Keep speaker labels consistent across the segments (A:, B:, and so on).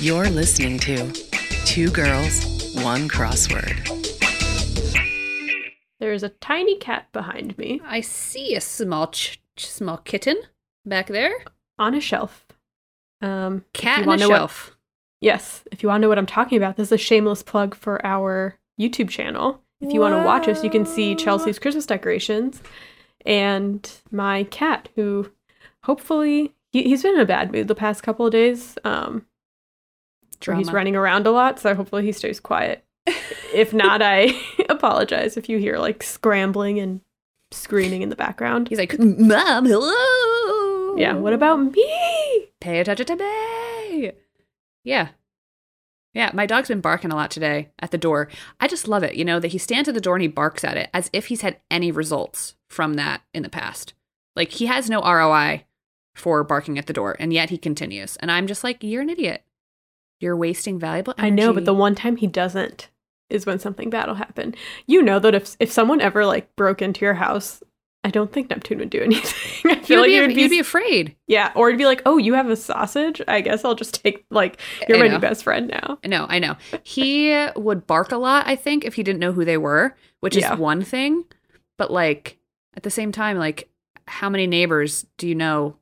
A: You're listening to Two Girls, One Crossword.
B: There is a tiny cat behind me
C: I see a small ch- ch- small kitten back there.
B: on a shelf. Um, if
C: Cat
B: you
C: on a
B: wanna know what-
C: shelf.
B: yes, if you want to know what I'm talking about, this is a shameless plug for our YouTube channel. If you want to watch us, you can see Chelsea's Christmas decorations and my cat, who hopefully he, he's been in a bad mood the past couple of days. Um, where he's running around a lot, so hopefully he stays quiet. if not, I apologize if you hear like scrambling and screaming in the background.
C: He's like, Mom, hello.
B: Yeah, what about me?
C: Pay attention to me. Yeah. Yeah, my dog's been barking a lot today at the door. I just love it, you know, that he stands at the door and he barks at it as if he's had any results from that in the past. Like he has no ROI for barking at the door, and yet he continues. And I'm just like, you're an idiot. You're wasting valuable energy.
B: I know, but the one time he doesn't is when something bad will happen. You know that if if someone ever like broke into your house, I don't think Neptune would do anything. I feel
C: would
B: like
C: be,
B: you would be,
C: you'd be afraid.
B: yeah, or it'd be like, oh, you have a sausage. I guess I'll just take like you're my new best friend now.
C: No, I know. He would bark a lot, I think, if he didn't know who they were, which is one thing. But like at the same time, like how many neighbors do you know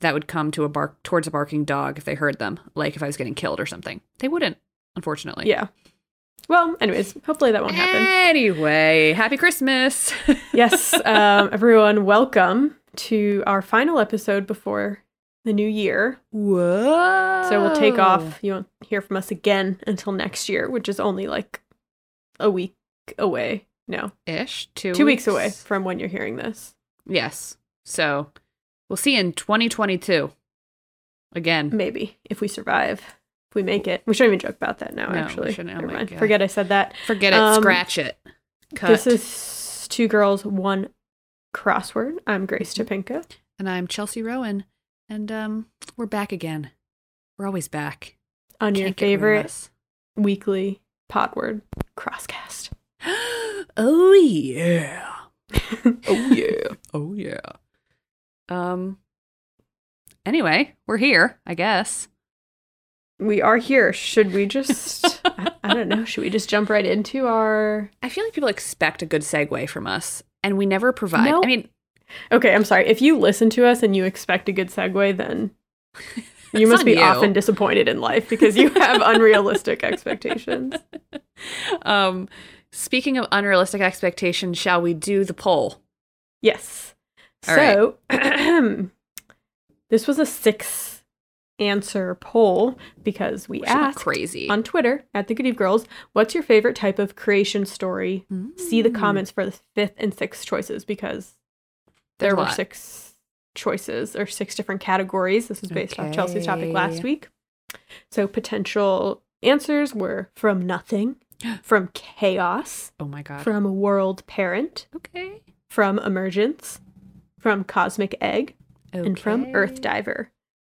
C: that would come to a bark towards a barking dog if they heard them? Like if I was getting killed or something. They wouldn't, unfortunately.
B: Yeah. Well, anyways, hopefully that won't happen.
C: Anyway, happy Christmas.
B: yes, um, everyone, welcome to our final episode before the new year.
C: Whoa.
B: So we'll take off. You won't hear from us again until next year, which is only like a week away. No,
C: ish. Two,
B: two weeks away from when you're hearing this.
C: Yes. So we'll see in 2022. Again.
B: Maybe if we survive, if we make it. We shouldn't even joke about that now.
C: No,
B: actually,
C: shouldn't. Oh
B: mind. Forget I said that.
C: Forget it.
B: Um,
C: Scratch it. Cut.
B: This is two girls, one crossword. I'm Grace
C: Mhm.
B: Topinka.
C: And I'm Chelsea Rowan. And um, we're back again. We're always back.
B: on your
C: Can't of
B: favorite weekly pod word, Crosscast.
C: oh yeah.
B: oh yeah.
C: Oh yeah. Um. Anyway, we're here. I guess.
B: We are here. Should we just I, I don't know, should we just jump right into our
C: I feel like people expect a good segue from us, and we never provide.
B: No.
C: I mean,
B: Okay, I'm sorry. If you listen to us and you expect a good segue, then you must be
C: you.
B: often disappointed in life because you have unrealistic expectations.
C: um, speaking of unrealistic expectations, shall we do the poll?
B: Yes.
C: All
B: so this was a six answer poll because we
C: Which
B: asked
C: crazy.
B: on Twitter at the Good Eve Girls, what's your favorite type of creation story? See the
C: Mm.
B: comments for the fifth and sixth choices because
C: There's
B: there were
C: lot.
B: six choices or six different categories. This was based off Chelsea's topic last week. So potential answers were from nothing, from chaos,
C: Oh my god.
B: from world parent,
C: okay.
B: from emergence, from cosmic egg, and from earth diver.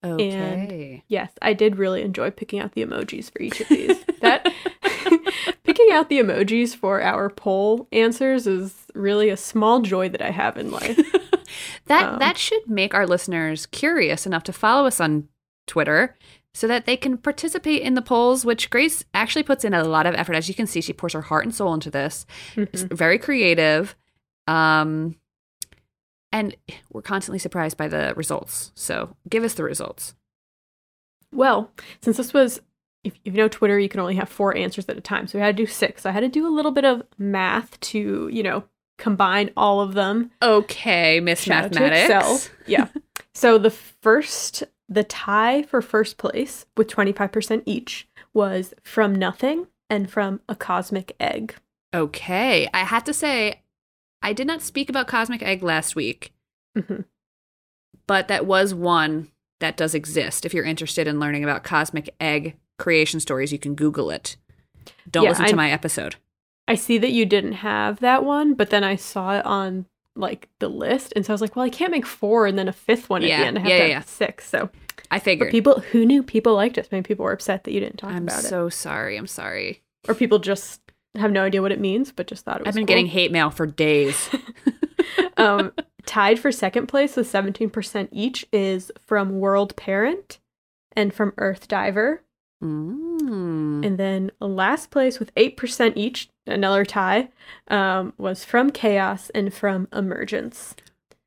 C: Okay.
B: Yes, I did really enjoy picking out the emojis for each of these. that picking out the emojis for our poll answers is really a small joy that I have in life.
C: that
B: Um,
C: that should make our listeners curious enough to follow us on Twitter so that they can participate in the polls, which Grace actually puts in a lot of effort. As you can see, she pours her heart and soul into this. It's
B: Mhm.
C: very creative. Um and we're constantly surprised by the results. So give us the results.
B: Well, since this was, if you know Twitter, you can only have four answers at a time. So we had to do six. So I had to do a little bit of math to, you know, combine all of them.
C: Okay, Miss Mathematics.
B: Yeah. so the first, the tie for first place with 25% each was from nothing and from a cosmic egg.
C: Okay. I have to say, I did not speak about Cosmic Egg last week,
B: Mhm.
C: but that was one that does exist. If you're interested in learning about Cosmic Egg creation stories, you can Google it. Don't
B: Yeah,
C: listen
B: I-
C: to my episode.
B: I see that you didn't have that one, but then I saw it on like the list. And so I was like, well, I can't make four and then a fifth one at the end. I have
C: yeah,
B: to
C: yeah,
B: have six. So,
C: I figured but
B: people who knew people liked us, maybe people were upset that you didn't talk
C: I'm
B: about it.
C: so sorry. I'm sorry.
B: Or people just have no idea what it means, but just thought it was
C: I've been
B: cool.
C: getting hate mail for days.
B: um, tied for second place with 17% each is from World Parent and from Earth Diver.
C: Mm.
B: And then last place with 8% each, another tie, um, was from Chaos and from Emergence.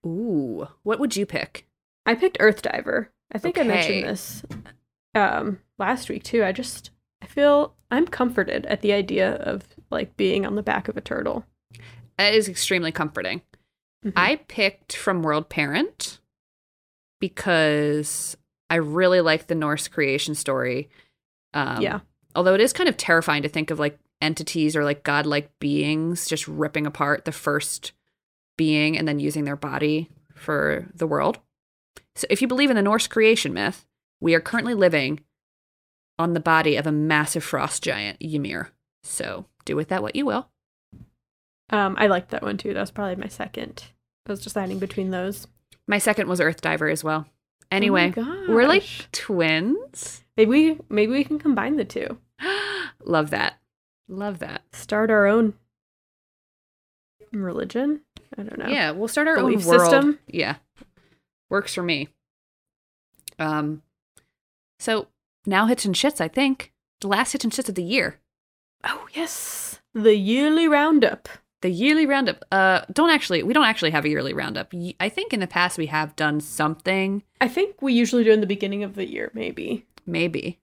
C: Ooh, what would you pick?
B: I picked Earth Diver. I think I mentioned this um, last week too. I just, I feel I'm comforted at the idea of like being on the back of a turtle.
C: That is extremely comforting.
B: Mhm.
C: I picked from World Parent because I really like the Norse creation story. Um,
B: yeah.
C: Although it is kind of terrifying to think of like entities or like godlike beings just ripping apart the first being and then using their body for the world. So if you believe in the Norse creation myth, we are currently living on the body of a massive frost giant, Ymir. So do with that what you will.
B: Um, I liked that one too. That was probably my second. I was deciding between those.
C: My second was Earth Diver as well. Anyway,
B: Oh
C: we're like twins.
B: maybe we, maybe we can combine the two.
C: Love that. Love that.
B: Start our own religion. I don't know.
C: Yeah, we'll start our
B: Belief
C: own world.
B: system?
C: Yeah. Works for me. Um so now hits and shits, I think. The last hits and shits of the year.
B: Oh yes, the yearly roundup.
C: The yearly roundup. Uh don't actually we don't actually have a yearly roundup. I think in the past we have done something,
B: I think we usually do in the beginning of the year, maybe
C: maybe.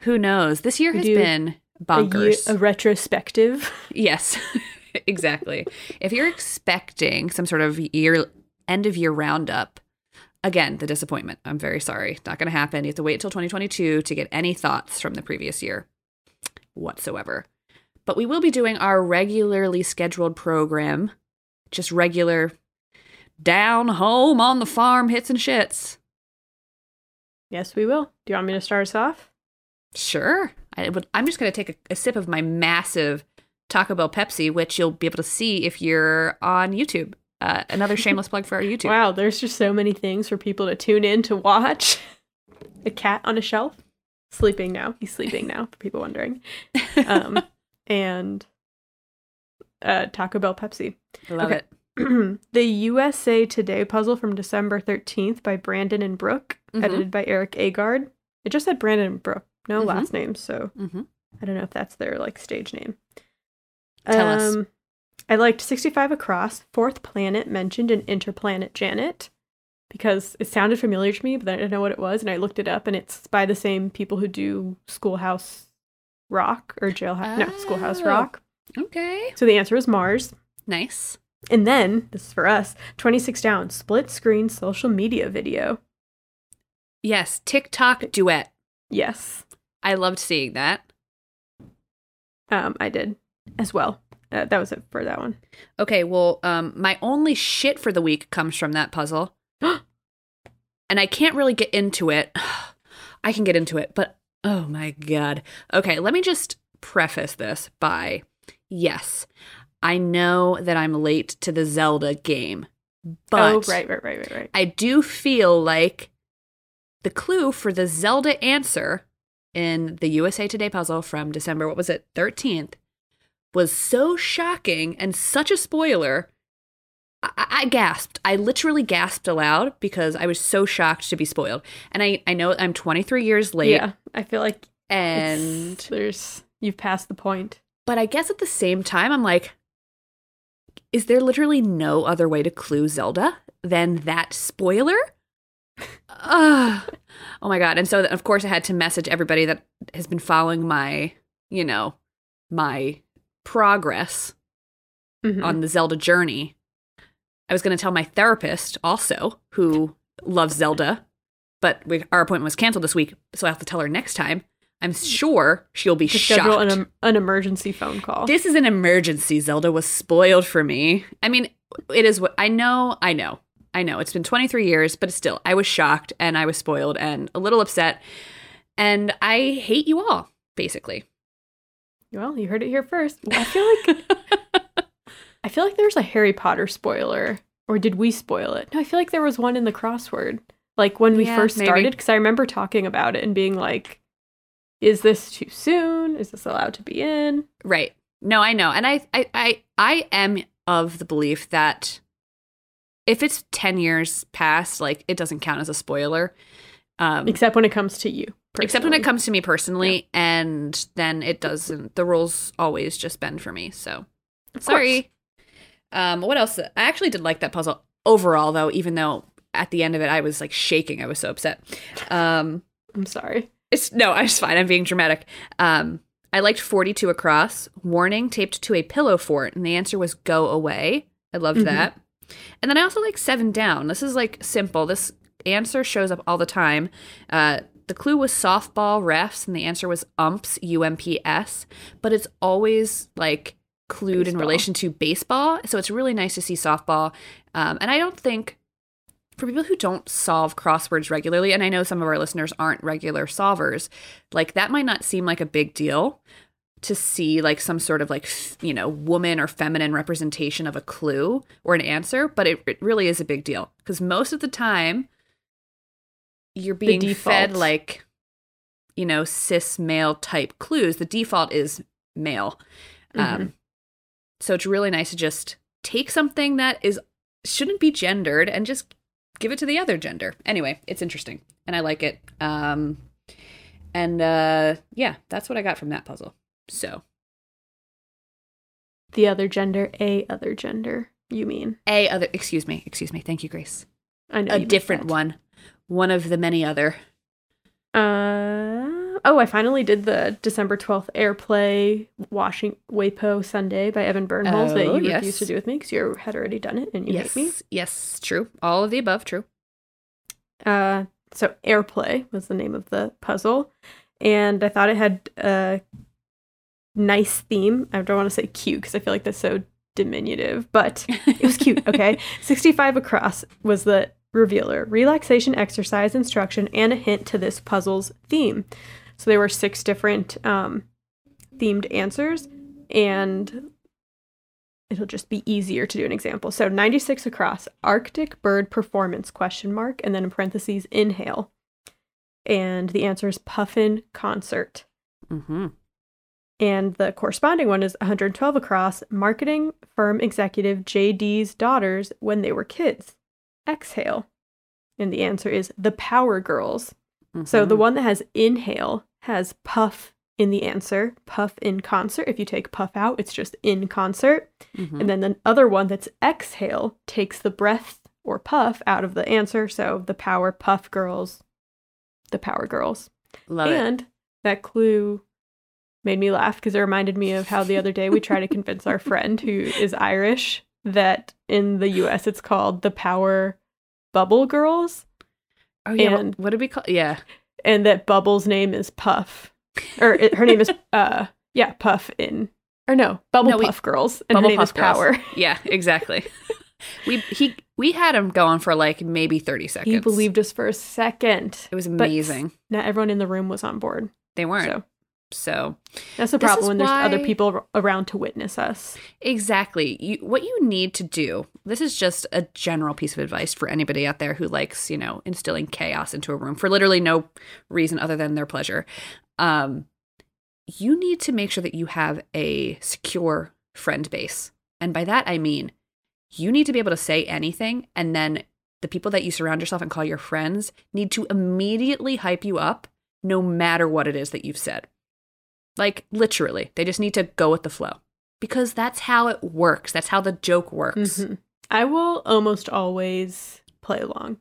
C: Who knows? This year
B: We
C: has been
B: a, year,
C: bonkers.
B: a retrospective.
C: Yes, exactly. If you're expecting some sort of year end of year roundup, again, the disappointment. I'm very sorry. Not going to happen. You have to wait until 2022 to get any thoughts from the previous year whatsoever. But we will be doing our regularly scheduled program, just regular down home on the farm hits and shits.
B: Yes, we will. Do you want me to start us off?
C: Sure. I would, I'm just going to take a, a sip of my massive Taco Bell Pepsi, which you'll be able to see if you're on YouTube. Uh, another shameless plug for our YouTube.
B: Wow, there's just so many things for people to tune in to watch. a cat on a shelf, sleeping now. He's sleeping now, for people wondering. Um, and uh, Taco Bell Pepsi.
C: I love
B: okay.
C: it.
B: the USA Today puzzle from December 13th by Brandon and Brooke,
C: Mhm.
B: edited by Erik Agard. It just said Brandon and Brooke, no
C: Mhm.
B: last name, so
C: hmm
B: I don't know if that's their like stage name.
C: Tell us.
B: I liked 65 Across, Fourth Planet mentioned in Interplanet Janet because it sounded familiar to me, but then I didn't know what it was, and I looked it up, and it's by the same people who do Schoolhouse Rock or Jailhouse. No, Schoolhouse
C: Oh.
B: Rock.
C: Okay.
B: So the answer is Mars.
C: Nice.
B: And then, this is for us 26 Down, split screen social media video.
C: Yes. TikTok duet.
B: Yes,
C: I loved seeing that.
B: um, I did as well. Uh, that was it for that one.
C: Okay. Well, um, my only shit for the week comes from that puzzle, and I can't really get into it. I can get into it, but oh my god. Okay. Let me just preface this by yes, I know that I'm late to the Zelda game, but
B: oh, right, right, right, right, right.
C: I do feel like the clue for the Zelda answer in the USA Today puzzle from December, what was it, 13th, was so shocking and such a spoiler. I, I gasped. I literally gasped aloud because I was so shocked to be spoiled. And I, I know I'm 23 years late.
B: Yeah, I feel like
C: And,
B: there's you've passed the point.
C: but I guess at the same time, I'm like, is there literally no other way to clue Zelda than that spoiler? Ugh. oh my god! And so, of course, I had to message everybody that has been following my, you know, my progress
B: Mhm.
C: on the Zelda journey. I was going to tell my therapist also, who loves Zelda, but we, our appointment was canceled this week, so I have to tell her next time. I'm sure she'll be
B: to
C: shocked.
B: an, an emergency phone call.
C: This is an emergency. Zelda was spoiled for me. I mean, it is what I know. I know. I know. It's been 23 years, but still, I was shocked and I was spoiled and a little upset. And I hate you all, basically.
B: Well, you heard it here first. I feel like I feel like there's a Harry Potter spoiler, or did we spoil it? No, I feel like there was one in the crossword, like when we
C: Yeah,
B: first
C: maybe.
B: started, because I remember talking about it and being like, "Is this too soon? Is this allowed to be in?"
C: Right. No, I know. And I, I, I, I am of the belief that if it's 10 years past, like it doesn't count as a spoiler. Um,
B: Except when it comes to you.
C: Except when it comes to me personally, and then it doesn't. The rules always just bend for me. So
B: Of course.
C: sorry. Um, what else? I actually did like that puzzle overall, though. Even though at the end of it, I was like shaking. I was so upset. Um,
B: I'm sorry.
C: it's no, I'm just fine. I'm being dramatic. Um, I liked 42 across. Warning taped to a pillow fort, and the answer was go away. I loved
B: Mhm.
C: that. And then I also like seven down. This is like simple. This answer shows up all the time. Uh, the clue was softball refs, and the answer was umps, U M P S. But it's always like clued in relation to baseball. So it's really nice to see softball. Um, and I don't think for people who don't solve crosswords regularly, and I know some of our listeners aren't regular solvers, like that might not seem like a big deal to see like some sort of like f- you know woman or feminine representation of a clue or an answer, but it, it really is a big deal because most of the time you're being fed like you know cis male type clues. The default is male. Um, so it's really nice to just take something that is shouldn't be gendered and just give it to the other gender. Anyway, it's interesting and I like it. Um, and uh, yeah, that's what I got from that puzzle. So
B: The other gender, a other gender. You mean?
C: a other, excuse me, excuse me. Thank you, Grace.
B: I know
C: A different one, one of the many other.
B: Uh oh, I finally did the December twelfth airplay washing Wapo Sunday by Evan Birnholz that
C: Oh,
B: you
C: yes.
B: refused to do with me because you had already done it and you
C: yes,
B: hate me.
C: yes, true. All of the above, true.
B: Uh, so airplay was the name of the puzzle, and I thought it had a nice theme. I don't want to say cute because I feel like that's so diminutive, but it was cute. Okay, sixty-five across was the revealer, relaxation exercise instruction, and a hint to this puzzle's theme. So there were six different um, themed answers, and it'll just be easier to do an example. So 96 across, Arctic bird performance question mark and then in parentheses inhale. And the answer is puffin concert.
C: Mm-hmm.
B: And the corresponding one is 112 across, marketing firm executive JD's daughters when they were kids. Exhale. And the answer is the Power Girls. So
C: Mm-hmm.
B: the one that has inhale has puff in the answer, puff in concert. If you take puff out, it's just in concert.
C: Mhm.
B: And then the other one that's exhale takes the breath or puff out of the answer. So the power puff girls, the power girls.
C: love it.
B: and that clue made me laugh because it reminded me of how the other day we tried to convince our friend who is Irish that in the US it's called the power bubble girls
C: Oh yeah,
B: and-
C: what, did we call? Yeah,
B: and that Bubble's name is Puff. Or it, her name is uh yeah, Puff in or no, Bubble
C: No, we-
B: Puff Girls and
C: Bubble
B: her name is
C: Puff Girls.
B: Power.
C: yeah, exactly. we he we had him going for like maybe thirty seconds.
B: He believed us for a second.
C: it was amazing.
B: Not everyone in the room was on board.
C: they weren't.
B: So
C: So
B: that's the problem when there's other people around to witness us.
C: exactly, you, what you need to do. This is just a general piece of advice for anybody out there who likes, you know, instilling chaos into a room for literally no reason other than their pleasure. Um, you need to make sure that you have a secure friend base, and by that I mean you need to be able to say anything, and then the people that you surround yourself and call your friends need to immediately hype you up, no matter what it is that you've said. Like literally, they just need to go with the flow because that's how it works. That's how the joke works.
B: Mhm. I will almost always play along.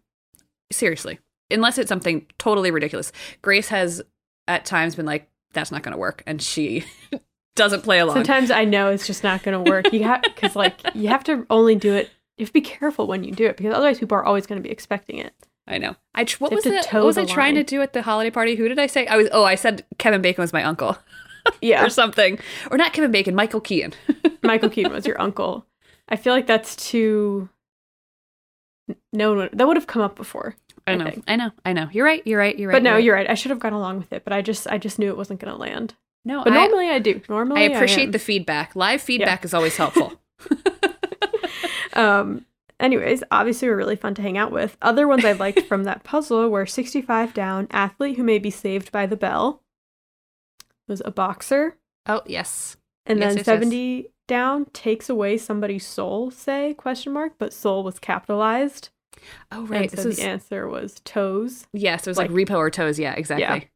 C: Seriously, unless it's something totally ridiculous. Grace has at times been like, "That's not going to work," and she doesn't play along.
B: Sometimes I know it's just not going to work. You have because like you have to only do it. You have to be careful when you do it because otherwise people are always going to be expecting it.
C: I know. I tr- what was it? What was
B: the
C: I trying to do at the holiday party? Who did I say? I was. Oh, I said Kevin Bacon was my uncle
B: Yeah,
C: or something, or not Kevin Bacon, Michael Keaton.
B: Michael Keaton was your uncle. I feel like that's too. No one would, that would have come up before.
C: I
B: I
C: know.
B: think.
C: I know. I know. You're right. You're right. You're right.
B: but no,
C: right.
B: you're right. I should have gone along with it, but I just I just knew it wasn't going to land.
C: no.
B: But
C: I,
B: normally I, do. Normally
C: I appreciate
B: am.
C: the feedback. Live feedback is always helpful.
B: Um. Anyways, obviously were really fun to hang out with. Other ones I liked from that puzzle were 65 down, athlete who may be saved by the bell. Was a boxer,
C: oh yes.
B: and
C: Yes,
B: then
C: yes, yes.
B: 70 down takes away somebody's soul. Say question mark, but soul was capitalized.
C: Oh
B: And
C: right.
B: so
C: This is
B: the answer was toes.
C: yes. It was like, repo or toes. Yeah. Exactly.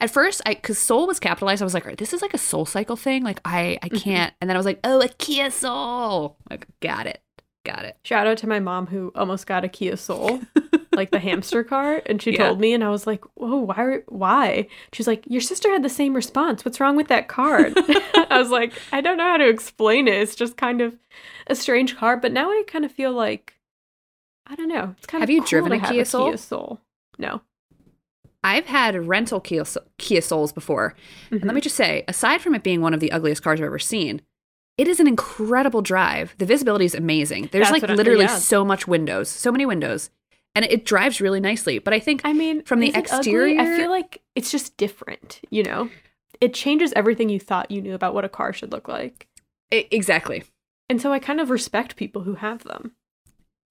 C: At first, I because Soul was capitalized, I was like, this is like a Soul Cycle thing. Like I I
B: Mhm.
C: can't. And then I was like, oh, a Kia Soul. Like got it, got it.
B: Shout out to my mom who almost got a Kia Soul, like the hamster car, and she
C: Yeah.
B: told me, and I was like, "Whoa, why? Why?" She's like, "Your sister had the same response. What's wrong with that car?" I was like, "I don't know how to explain it. It's just kind of a strange car." But now I kind of feel like, I don't know. It's kind of
C: Have
B: of
C: you
B: cool
C: driven a Kia Soul?
B: Kia Soul. No.
C: I've had rental Kia, Kia Souls before. And let mm-hmm. me just say, aside from it being one of the ugliest cars I've ever seen, it is an incredible drive. The visibility is amazing. There's
B: That's
C: like
B: what I-
C: literally
B: yeah.
C: so much windows, so many windows. And it drives really nicely. But I think
B: I mean,
C: From the
B: it ugly?
C: exterior-
B: I feel like it's just different. You know, it changes everything you thought you knew about what a car should look like.
C: e- exactly.
B: And so I kind of respect people who have them.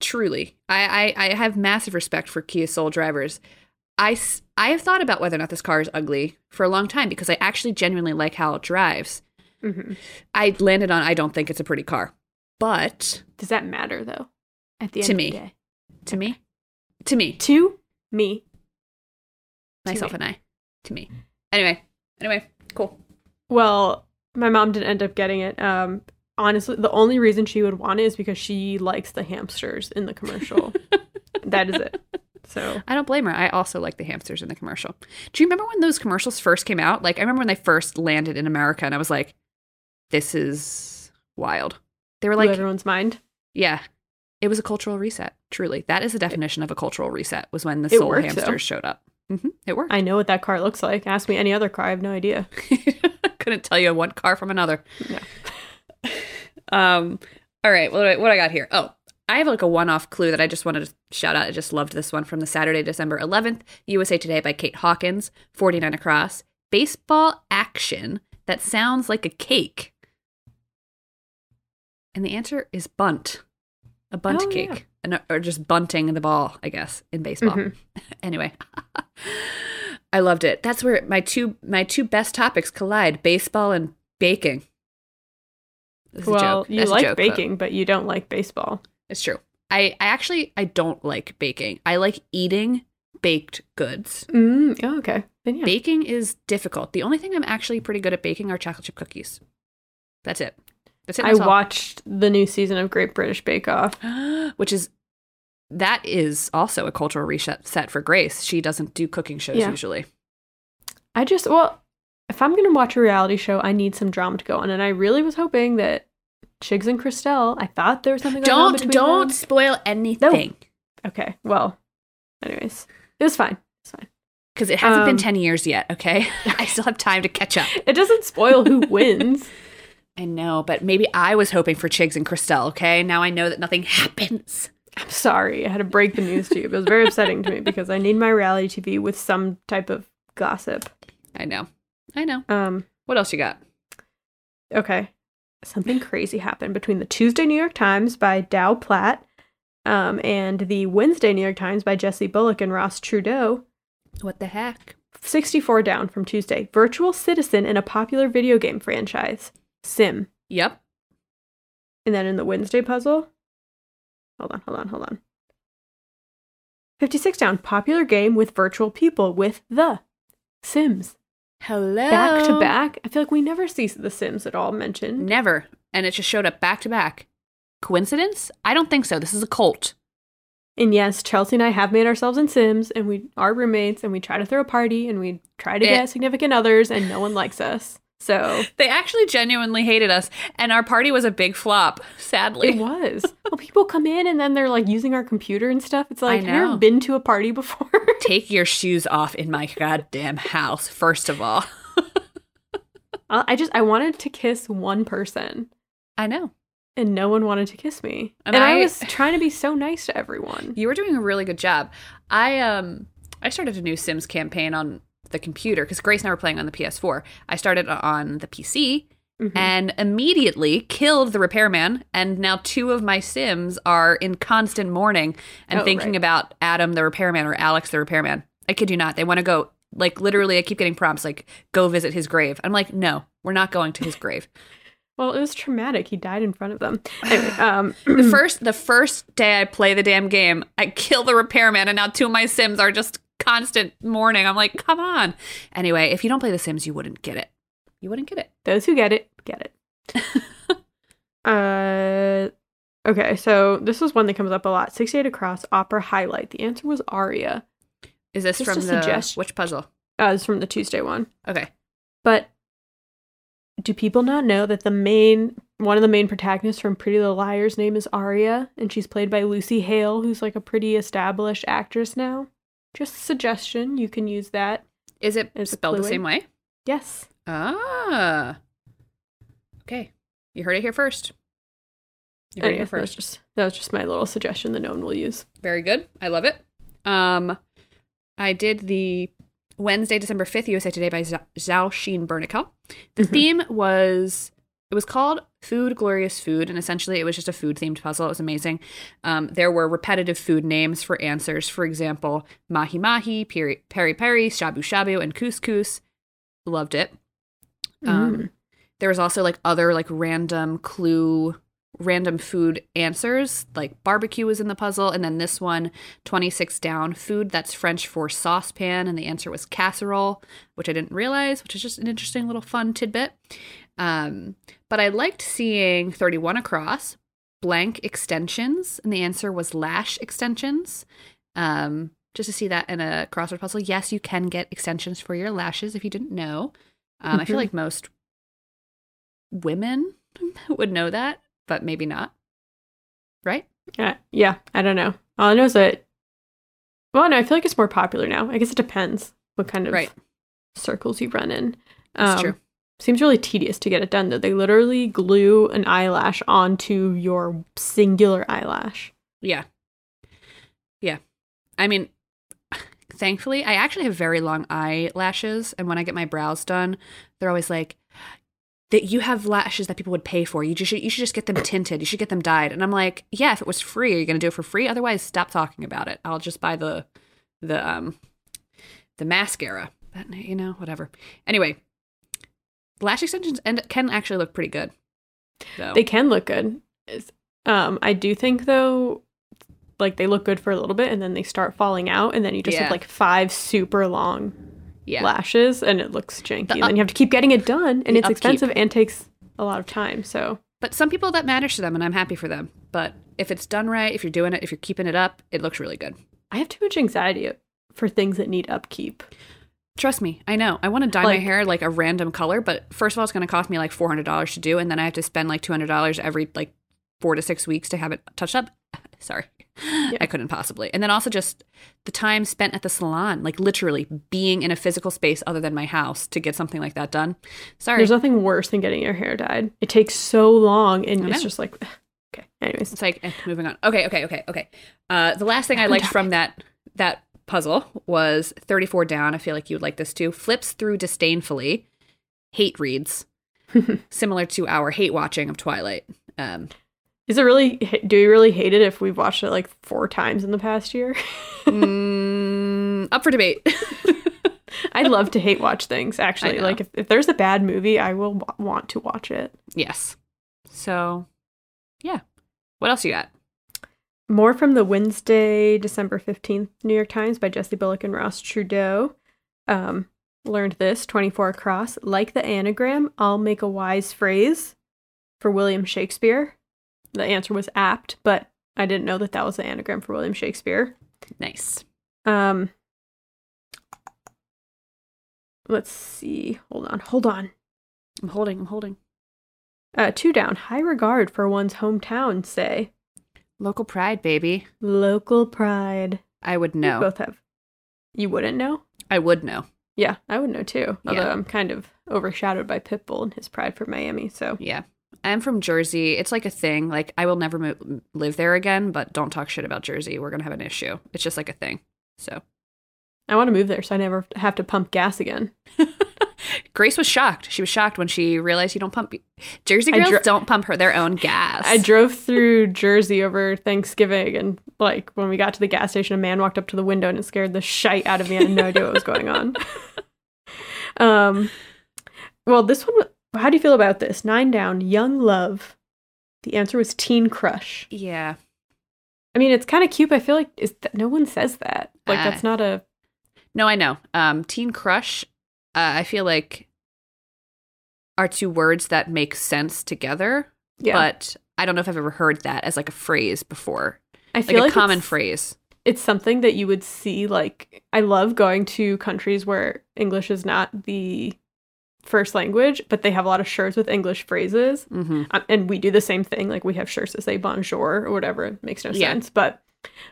C: Truly. I, I, I have massive respect for Kia Soul drivers. I I have thought about whether or not this car is ugly for a long time because I actually genuinely like how it drives.
B: Hmm
C: I landed on I don't think it's a pretty car. But
B: Does that matter though? At the end
C: To
B: of
C: me.
B: the day,
C: to me, to me,
B: to me, To me.
C: myself
B: me.
C: and I, to me. Anyway, anyway, cool.
B: well, my mom didn't end up getting it. Um, honestly, the only reason she would want it is because she likes the hamsters in the commercial. that is it. So
C: I don't blame her. I also like the hamsters in the commercial. Do you remember when those commercials first came out? Like, I remember when they first landed in America, and I was like, "This is wild." They were
B: blew
C: like,
B: everyone's mind.
C: "Yeah, it was a cultural reset." Truly, that is the definition of a cultural reset. Was when the
B: It
C: soul
B: worked,
C: hamsters
B: though.
C: showed up. hmm it worked.
B: I know what that car looks like. Ask me any other car. I have no idea.
C: Couldn't tell you one car from another.
B: No.
C: Um. All right. What do I, what I got here? Oh, I have like a one-off clue that I just wanted to shout out. I just loved this one from the Saturday, December 11th, USA Today by Kate Hawkins, 49 across. Baseball action that sounds like a cake. And the answer is bunt. A bunt
B: Oh,
C: cake.
B: yeah.
C: An- or just bunting the ball, I guess, in baseball.
B: Mhm.
C: anyway. I loved it. That's where my two my two best topics collide: baseball and baking.
B: Well, you like
C: joke,
B: baking, but you don't like baseball.
C: It's true. I, I actually I don't like baking. I like eating baked goods.
B: Mm, oh, okay. Then yeah.
C: Baking is difficult. The only thing I'm actually pretty good at baking are chocolate chip cookies. That's it.
B: I
C: all.
B: watched the new season of Great British Bake Off.
C: which is that is also a cultural reset for Grace. She doesn't do cooking shows
B: Yeah.
C: usually.
B: I just well, if I'm gonna watch a reality show, I need some drama to go on, and I really was hoping that Chigs and Crystelle. I thought there was something going on
C: Don't don't
B: them.
C: spoil anything
B: Okay, well, anyways, it was fine. It's fine.
C: because it hasn't been
B: Um,
C: ten years yet. Okay, I still have time to catch up.
B: It doesn't spoil who wins.
C: I know, but maybe I was hoping for Chigs and Crystelle. Okay, now I know that nothing happens.
B: I'm sorry, I had to break the news to you. It was very upsetting to me because I need my reality TV with some type of gossip.
C: I know, I know.
B: Um,
C: What else you got?
B: okay, something crazy happened between the Tuesday New York Times by Dow Platt, um, and the Wednesday New York Times by Jesse Bullock and Ross Trudeau.
C: What the heck?
B: 64 down from Tuesday. Virtual citizen in a popular video game franchise, Sim.
C: Yep.
B: And then in the Wednesday puzzle, hold on, hold on, hold on. 56 down, popular game with virtual people with the Sims.
C: Hello.
B: Back to back. I feel like we never see the Sims at all mentioned.
C: Never, and it just showed up back to back. Coincidence? I don't think so. This is a cult.
B: And yes, Chelsea and I have made ourselves in Sims, and we are roommates, and we try to throw a party, and we try to
C: Eh.
B: get significant others, and no one likes us. So
C: They actually genuinely hated us, and our party was a big flop. Sadly,
B: it was. well, people come in, and then they're like using our computer and stuff. It's like,
C: I
B: have you ever been to a party before?
C: Take your shoes off in my goddamn house. First of all,
B: I I just I wanted to kiss one person,
C: I know
B: and no one wanted to kiss me.
C: And
B: And, I,
C: I-
B: was trying to be so nice to everyone.
C: you were doing a really good job. I um I started a new Sims campaign on the computer because Grace and I were playing on the PS4. I started on the PC
B: Mhm.
C: and immediately killed the repairman. And now two of my Sims are in constant mourning and
B: Oh,
C: thinking
B: right.
C: about Adam the repairman or Alex the repairman. I kid you not. They want to go, like, literally, I keep getting prompts, like, go visit his grave. I'm like, no, we're not going to his grave.
B: Well, it was traumatic. He died in front of them. Anyway, um,
C: the first the first day I play the damn game, I kill the repairman, and now two of my Sims are just constant mourning. I'm like, come on. Anyway, if you don't play The Sims, you wouldn't get it. You wouldn't get it.
B: Those who get it, get it. uh, okay, so this is one that comes up a lot. 68 across, opera highlight. The answer was aria.
C: Is this
B: Just
C: from the
B: suggestion.
C: which puzzle?
B: Uh, it's from the Tuesday one.
C: Okay.
B: But do people not know that the main one of the main protagonists from Pretty Little Liars name is Aria and she's played by Lucy Hale, who's like a pretty established actress now? Just a suggestion, you can use that.
C: Is it spelled the same way?
B: Yes.
C: Ah. Okay. You heard it here first. You heard it here
B: that was
C: first.
B: just that was just my little suggestion that no one will use.
C: Very good. I love it. Um, I did the Wednesday, December 5th USA Today by Zhao Xin Bernickel. The
B: Mhm.
C: theme was, it was called Food, Glorious Food, and essentially it was just a food themed puzzle. It was amazing. Um, there were repetitive food names for answers. For example, Mahi Mahi, Peri Peri, peri Shabu Shabu, and Couscous. Loved it. Um,
B: Mm.
C: there was also like other like random clue random food answers like barbecue was in the puzzle and then this one 26 down food that's french for saucepan and the answer was casserole which i didn't realize which is just an interesting little fun tidbit. Um, but i liked seeing 31 across blank extensions and the answer was lash extensions. Um, just to see that in a crossword puzzle yes you can get extensions for your lashes if you didn't know. Um, i feel
B: Mhm.
C: like most women would know that, but maybe not. Right?
B: Uh, yeah, I don't know. All I know is that well, no, I feel like it's more popular now. I guess it depends what kind of
C: Right.
B: circles you run in.
C: That's
B: Um,
C: true.
B: Seems really tedious to get it done though. They literally glue an eyelash onto your singular eyelash.
C: Yeah. Yeah. I mean, thankfully, I actually have very long eyelashes. And when I get my brows done, they're always like, that you have lashes that people would pay for. You just should, you should just get them tinted. You should get them dyed. And I'm like, yeah, if it was free, are you going to do it for free? Otherwise, stop talking about it. I'll just buy the the um the mascara. But you know, whatever. Anyway, lash extensions and can actually look pretty good. So
B: They can look good. Um, I do think though, like they look good for a little bit and then they start falling out, and then you just
C: Yeah.
B: have like five super long
C: yeah,
B: lashes, and it looks janky.
C: The
B: and then you have to keep getting it done, and it's
C: upkeep.
B: expensive and takes a lot of time. So
C: But some people that matters to them, and I'm happy for them. But if it's done right, if you're doing it, if you're keeping it up, it looks really good.
B: I have too much anxiety for things that need upkeep.
C: Trust me, I know. I want to dye my hair like a random color, but first of all, it's going to cost me like four hundred dollars to do, and then I have to spend like two hundred dollars every like four to six weeks to have it touched up. Sorry, I couldn't possibly. And then also just the time spent at the salon, like literally being in a physical space other than my house to get something like that done. Sorry,
B: There's nothing worse than getting your hair dyed. It takes so long, and it's just like, okay. Anyways,
C: It's like eh, moving on. Okay, okay, okay, okay. Uh, the last thing I liked from that that puzzle was 34 down. I feel like you would like this too. Flips through disdainfully. Hate reads, similar to our hate watching of Twilight. Um,
B: is it really? Do we really hate it if we've watched it like four times in the past year?
C: mm, up for debate.
B: I'd love to hate watch things. Actually, like if, if there's a bad movie, I will w- want to watch it.
C: yes. So, yeah. What else you got?
B: More from the Wednesday, December 15th New York Times by Jesse Bullock and Ross Trudeau. Um, learned this 24 across. Like the anagram, I'll make a wise phrase for William Shakespeare. The answer was apt, but I didn't know that that was the anagram for William Shakespeare.
C: Nice.
B: Um, let's see. Hold on. Hold on.
C: I'm holding. I'm holding.
B: Uh, two down. High regard for one's hometown, say.
C: Local pride, baby.
B: Local pride.
C: I would
B: We
C: know.
B: both have. You wouldn't know?
C: I would know.
B: Yeah, I would know too. Although
C: Yeah.
B: I'm kind of overshadowed by Pitbull and his pride for Miami. So
C: Yeah. I'm from Jersey. It's like a thing. Like I will never live there again, but don't talk shit about Jersey. We're going to have an issue. It's just like a thing. So,
B: I want to move there so I never have to pump gas again.
C: Grace was shocked. She was shocked when she realized you don't pump Jersey girls
B: dro-
C: don't pump her their own gas.
B: I drove through Jersey over Thanksgiving and like when we got to the gas station, a man walked up to the window and it scared the shite out of me. I had no idea what was going on. Um, well, this one. How do you feel about this? Nine down. Young love. The answer was teen crush.
C: yeah.
B: I mean, it's kind of cute. But I feel like is that no one says that. Like
C: Uh,
B: that's not a
C: No, I know. Um, teen crush, uh, I feel like are two words that make sense together,
B: Yeah.
C: but I don't know if I've ever heard that as like a phrase before,
B: I feel
C: like
B: feel
C: a
B: like,
C: common phrase.
B: it's something that you would see like I love going to countries where English is not the first language, but they have a lot of shirts with English phrases.
C: hmm
B: Um, and we do the same thing. Like we have shirts that say bonjour or whatever. It makes no
C: Yeah.
B: sense. But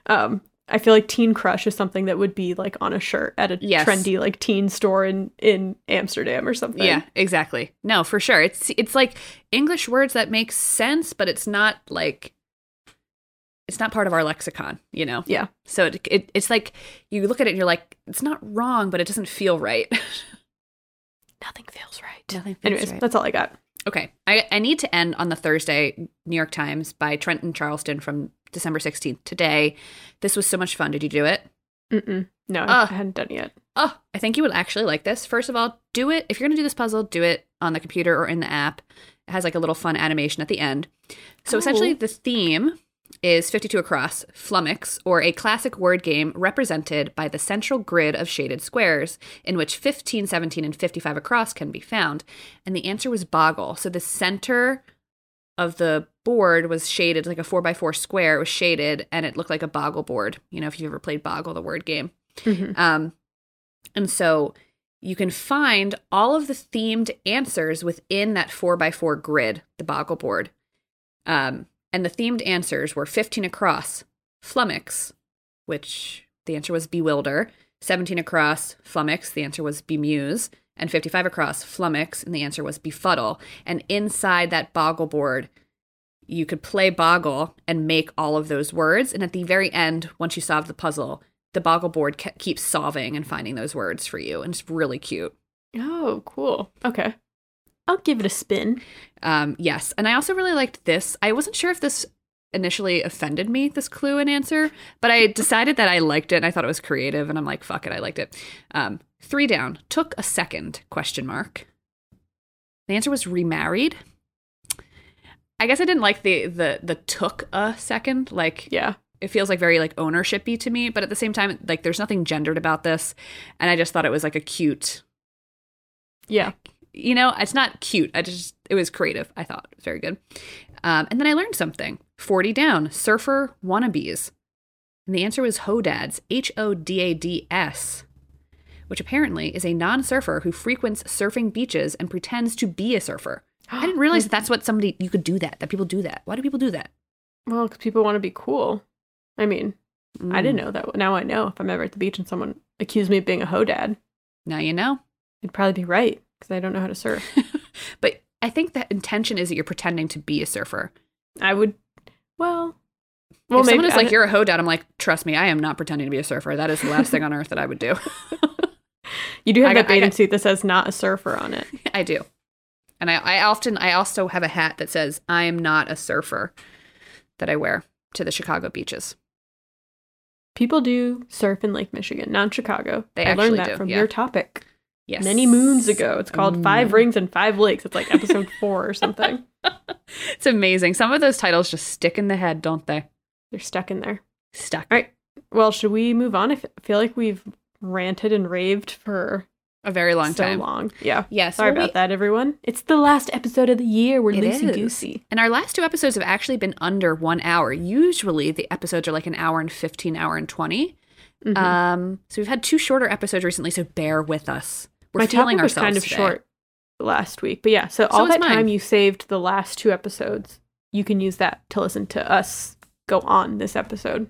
B: um, I feel like teen crush is something that would be like on a shirt at a
C: Yes.
B: trendy like teen store in in Amsterdam or something.
C: Yeah, exactly. No, for sure. It's it's like English words that make sense, but it's not like it's not part of our lexicon, you know.
B: Yeah.
C: So it, it it's like you look at it and you're like, it's not wrong, but it doesn't feel right.
B: Nothing feels right.
C: Nothing feels
B: Anyways,
C: right.
B: that's all I got.
C: Okay. I, I need to end on the Thursday New York Times by Trenton Charlson from December 16th today. This was so much fun. Did you do it?
B: Mm-mm. No,
C: Ugh.
B: I hadn't done it yet.
C: Oh, I think you would actually like this. First of all, do it. If you're going to do this puzzle, do it on the computer or in the app. It has like a little fun animation at the end. So essentially,
B: Oh.
C: the theme is 52 across, flummox, or a classic word game represented by the central grid of shaded squares, in which 15, 17, and 55 across can be found. And the answer was boggle. So the center of the board was shaded like a 4x4 square. It was shaded and it looked like a boggle board. You know, if you've ever played boggle, the word game.
B: Mhm.
C: Um, and so you can find all of the themed answers within that four by four grid, the boggle board. Um, and the themed answers were 15 across, flummox, which the answer was bewilder, 17 across, flummox, the answer was bemuse, and 55 across, flummox, and the answer was befuddle. And inside that boggle board, you could play boggle and make all of those words. And at the very end, once you solve the puzzle, the boggle board ke- keeps solving and finding those words for you. And it's really cute.
B: Oh, cool. Okay. I'll give it a spin.
C: Um, yes. And I also really liked this. I wasn't sure if this initially offended me, this clue and answer, but I decided that I liked it and I thought it was creative. And I'm like, fuck it, I liked it. Um, three down. Took a second, question mark. The answer was remarried. I guess I didn't like the the the took a second. Like
B: Yeah.
C: it feels like very like ownershipy to me, but at the same time, like there's nothing gendered about this, and I just thought it was like a cute.
B: Yeah.
C: You know, it's not cute. I just it was creative. I thought it was very good. Um, and then I learned something. Forty down, surfer wannabes, and the answer was hodads. H O D A D S. Which apparently is a non surfer who frequents surfing beaches and pretends to be a surfer. I didn't realize that that's what somebody, you could do that, that people do that. Why do people do that?
B: Well, because people want to be cool. I mean, I didn't
C: Mm.
B: know that. Now I know. If I'm ever at the beach and someone accused me of being a Hodad.
C: Now you know.
B: You'd probably be right because I don't know how to surf.
C: but I think the intention is that you're pretending to be a surfer.
B: I would. Well.
C: Well, if
B: maybe
C: someone is
B: I
C: like, "You're a ho dad," I'm like, "Trust me, I am not pretending to be a surfer. That is the last thing on earth that I would do."
B: you do have
C: I
B: that
C: got-
B: bathing
C: got-
B: suit that says "not a surfer" on it.
C: I do, and I, I often, I also have a hat that says, "I am not a surfer," that I wear to the Chicago beaches.
B: People do surf in Lake Michigan, not Chicago.
C: They
B: I learned that
C: do,
B: from
C: yeah.
B: your topic
C: Yes,
B: many moons ago. It's called Five
C: Mm.
B: Rings and Five Lakes. It's like episode four or something.
C: It's amazing. Some of those titles just stick in the head, don't they?
B: They're stuck in there.
C: Stuck.
B: All right. Well, should we move on? I feel like we've ranted and raved for
C: A very long
B: so
C: time.
B: long. Yeah.
C: Yes.
B: Sorry
C: well, we-
B: about that, everyone. It's the last episode of the year. We're loosey goosey.
C: And our last two episodes have actually been under one hour. Usually the episodes are like an hour and 15, hour and 20.
B: Mhm.
C: Um, so we've had two shorter episodes recently, so bear with us. We're
B: My
C: feeling
B: topic was kind of
C: today.
B: short last week, but yeah. So, all that
C: mine.
B: time you saved the last two episodes, you can use that to listen to us go on this episode.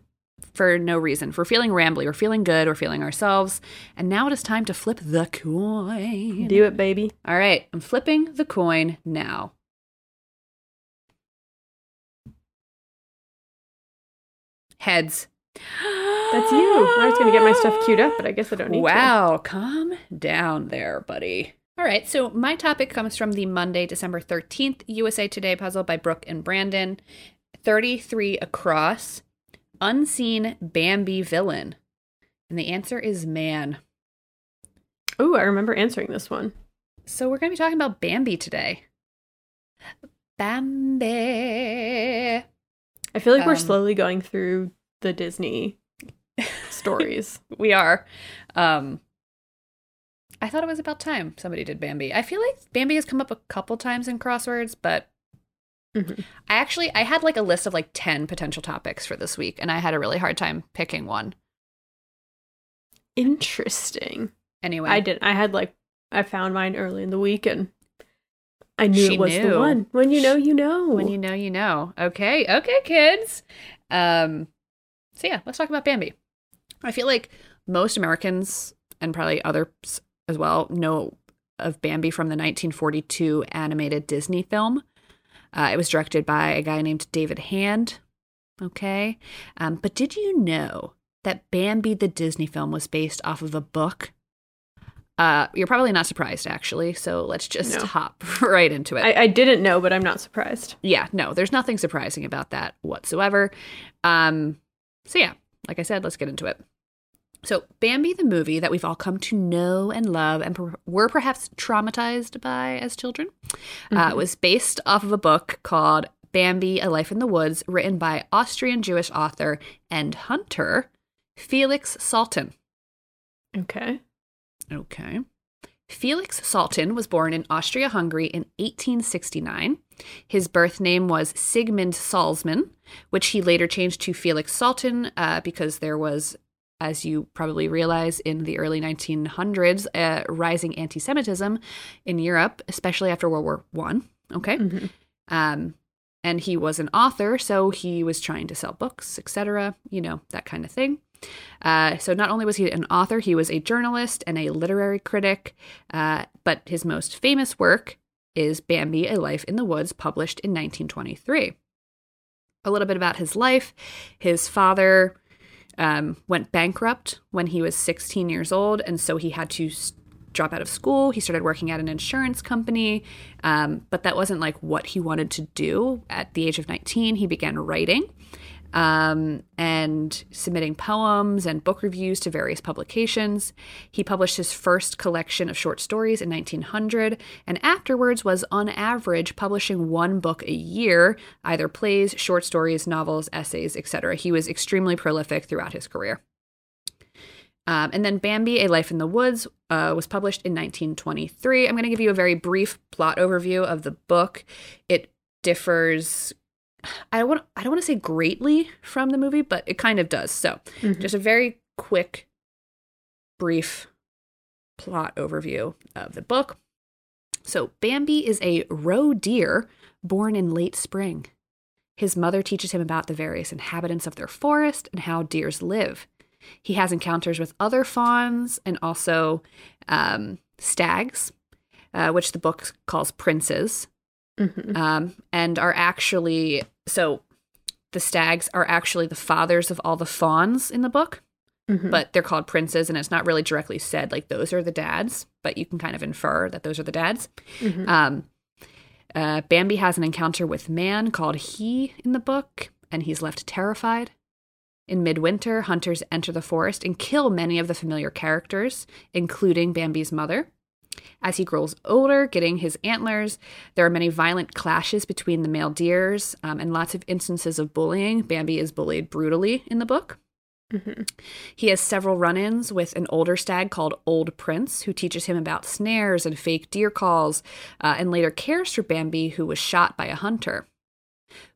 C: for no reason. If we're feeling rambly, we're feeling good, we're feeling ourselves. And now it is time to flip the coin.
B: Do it, baby.
C: All right, I'm flipping the coin now. Heads.
B: That's you. I was going to get my stuff queued up, but I guess I don't need to.
C: Wow, calm down there, buddy. All right, so my topic comes from the Monday, December 13th USA Today puzzle by Brooke and Brandon. 33 across, unseen Bambi villain. And the answer is man.
B: Oh, I remember answering this one.
C: So we're going to be talking about Bambi today. Bambi.
B: I feel like we're
C: Um,
B: slowly going through the Disney stories.
C: We are. Um, I thought it was about time somebody did Bambi. I feel like Bambi has come up a couple times in crosswords, but
B: Mhm.
C: I actually I had like a list of like 10 potential topics for this week and I had a really hard time picking one.
B: Interesting.
C: Anyway,
B: I didn't. I had like I found mine early in the week and I knew
C: She
B: it was
C: knew.
B: the one. When you know, you know.
C: when you know, you know. Okay, okay, kids. Um, so yeah, let's talk about Bambi. I feel like most Americans and probably others as well know of Bambi from the 1942 animated Disney film. Uh, it was directed by a guy named David Hand. Okay, um, but did you know that Bambi the Disney film was based off of a book? Uh, you're probably not surprised, actually. So let's just
B: No.
C: hop right into it.
B: I, I didn't know, but I'm not surprised.
C: yeah, no, there's nothing surprising about that whatsoever. Um, so yeah, like I said, let's get into it. So Bambi, the movie that we've all come to know and love, and per- were perhaps traumatized by as children, uh,
B: Mhm.
C: was based off of a book called Bambi: A Life in the Woods, written by Austrian Jewish author and hunter Felix Salten.
B: Okay.
C: Okay. Felix Salten was born in Austria Hungary in 1869. His birth name was Sigmund Salzmann, which he later changed to Felix Salten uh, because there was, as you probably realize, in the early 1900s, uh, rising anti Semitism in Europe, especially after World War One. Okay.
B: Mhm.
C: Um, and he was an author, so he was trying to sell books, etc., you know, that kind of thing. Uh, so not only was he an author, he was a journalist and a literary critic, uh, but his most famous work is Bambi, A Life in the Woods, published in 1923. A little bit about his life. His father um, went bankrupt when he was 16 years old, and so he had to s- drop out of school. He started working at an insurance company, um, but that wasn't like what he wanted to do. At the age of 19, he began writing um, and submitting poems and book reviews to various publications. He published his first collection of short stories in 1900, and afterwards was, on average, publishing one book a year, either plays, short stories, novels, essays, etc. He was extremely prolific throughout his career. Um, and then Bambi, A Life in the Woods, uh, was published in 1923. I'm going to give you a very brief plot overview of the book. It differs. I don't want. I don't want to say greatly from the movie, but it kind of does. So,
B: Mhm.
C: just a very quick, brief plot overview of the book. So, Bambi is a roe deer born in late spring. His mother teaches him about the various inhabitants of their forest and how deers live. He has encounters with other fawns and also um, stags, uh, which the book calls princes,
B: Mhm.
C: um, and are actually so the stags are actually the fathers of all the fawns in the book,
B: Mhm.
C: but they're called princes, and it's not really directly said like those are the dads, but you can kind of infer that those are the dads.
B: Mhm.
C: Um, uh, Bambi has an encounter with man called He in the book, and he's left terrified. In midwinter, hunters enter the forest and kill many of the familiar characters, including Bambi's mother. As he grows older, getting his antlers, there are many violent clashes between the male deers um, and lots of instances of bullying. Bambi is bullied brutally in the book.
B: Mhm.
C: He has several run ins with an older stag called Old Prince, who teaches him about snares and fake deer calls, uh, and later cares for Bambi, who was shot by a hunter.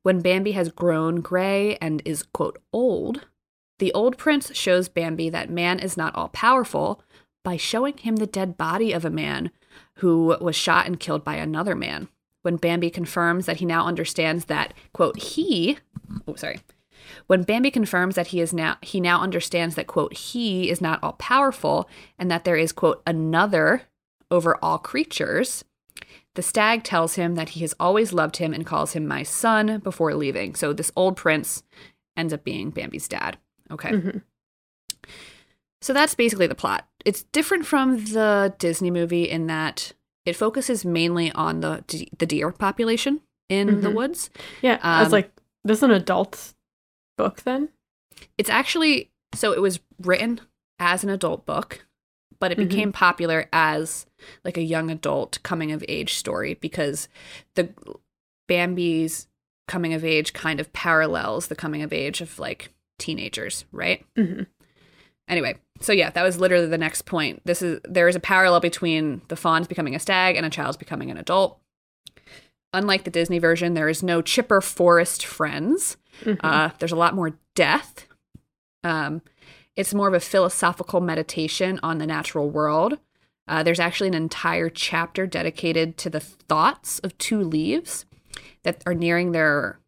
C: When Bambi has grown gray and is, quote, old, the old prince shows Bambi that man is not all powerful by showing him the dead body of a man who was shot and killed by another man. When Bambi confirms that he now understands that, quote, he, oh, sorry, when Bambi confirms that he is now he now understands that quote he is not all powerful and that there is quote another over all creatures, the stag tells him that he has always loved him and calls him my son before leaving. So this old prince ends up being Bambi's dad. Okay.
B: Mhm.
C: So that's basically the plot. It's different from the Disney movie in that it focuses mainly on the d- the deer population in the
B: Mhm.
C: woods.
B: Yeah, I was
C: Um,
B: like, this is an adult book then?
C: It's actually so it was written as an adult book, but it
B: Mhm.
C: became popular as like a young adult coming of age story because the Bambi's coming of age kind of parallels the coming of age of like teenagers, right?
B: hmm
C: Anyway, so yeah, that was literally the next point. This is there is a parallel between the fawn's becoming a stag and a child's becoming an adult. Unlike the Disney version, there is no chipper forest friends.
B: Mhm.
C: Uh, there's a lot more death. Um, it's more of a philosophical meditation on the natural world. Uh, there's actually an entire chapter dedicated to the thoughts of two leaves that are nearing their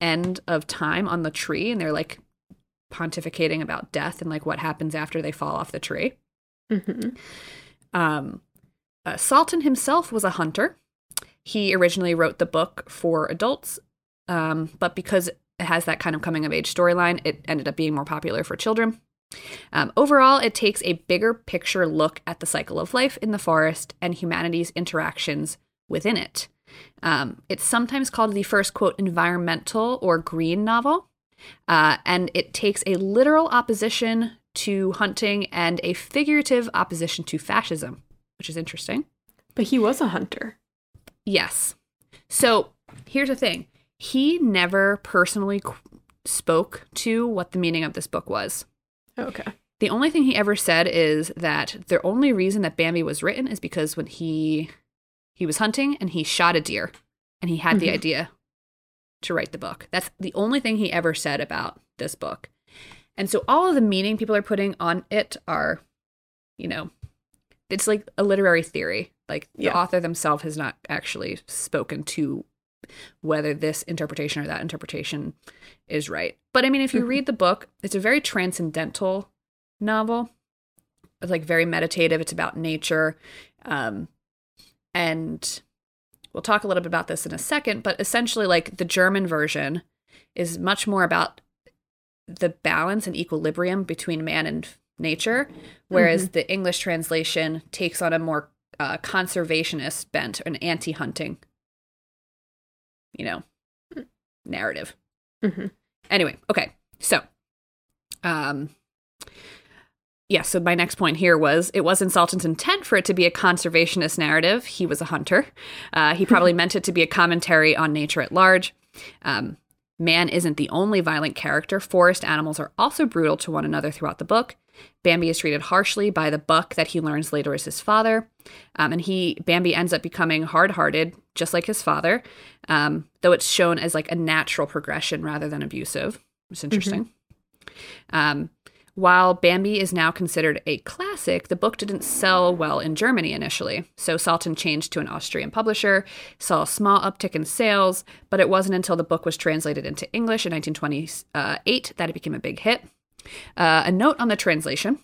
C: end of time on the tree, and they're like pontificating about death and like what happens after they fall off the tree.
B: Mhm.
C: Um, uh, Salten himself was a hunter. He originally wrote the book for adults, um, but because it has that kind of coming of age storyline, it ended up being more popular for children. Um, overall, it takes a bigger picture look at the cycle of life in the forest and humanity's interactions within it. Um, it's sometimes called the first, quote, environmental or green novel, uh, and it takes a literal opposition to hunting and a figurative opposition to fascism, which is interesting.
B: But he was a hunter.
C: Yes. So here's the thing he never personally qu- spoke to what the meaning of this book was.
B: Okay.
C: The only thing he ever said is that the only reason that Bambi was written is because when he he was hunting and he shot a deer and he had the
B: Mhm.
C: idea to write the book. That's the only thing he ever said about this book. And so all of the meaning people are putting on it are, you know, it's like a literary theory. Like the
B: Yeah.
C: author themselves has not actually spoken to whether this interpretation or that interpretation is right. But I mean, if you
B: Mhm.
C: read the book, it's a very transcendental novel. It's like very meditative. It's about nature. Um, and we'll talk a little bit about this in a second, but essentially, like the German version is much more about the balance and equilibrium between man and nature, whereas the English translation takes on a more uh, conservationist bent, an anti hunting, you know, narrative.
B: Mhm.
C: Anyway, okay. So, um, yeah, so my next point here was it wasn't Salten's intent for it to be a conservationist narrative. He was a hunter. Uh, he probably meant it to be a commentary on nature at large. Um, man isn't the only violent character. Forest animals are also brutal to one another throughout the book. Bambi is treated harshly by the buck that he learns later is his father. Um, and he Bambi ends up becoming hard-hearted, just like his father, um, though it's shown as like a natural progression rather than abusive. It's interesting. Um, while Bambi is now considered a classic, the book didn't sell well in Germany initially. So Salten changed to an Austrian publisher, saw a small uptick in sales, but it wasn't until the book was translated into English in 1928 that it became a big hit. Uh, a note on the translation,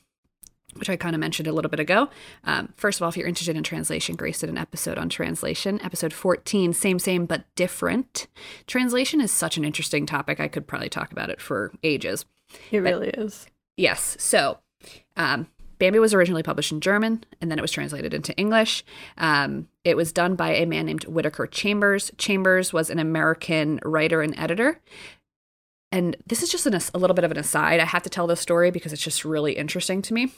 C: which I kind of mentioned a little bit ago. Um, first of all, if you're interested in translation, Grace did an episode on translation, episode 14, same, same, but different. Translation is such an interesting topic. I could probably talk about it for ages.
B: It really is.
C: Yes. So, um, Bambi was originally published in German and then it was translated into English. Um, it was done by a man named Whittaker Chambers. Chambers was an American writer and editor. And this is just an, a little bit of an aside. I have to tell this story because it's just really interesting to me.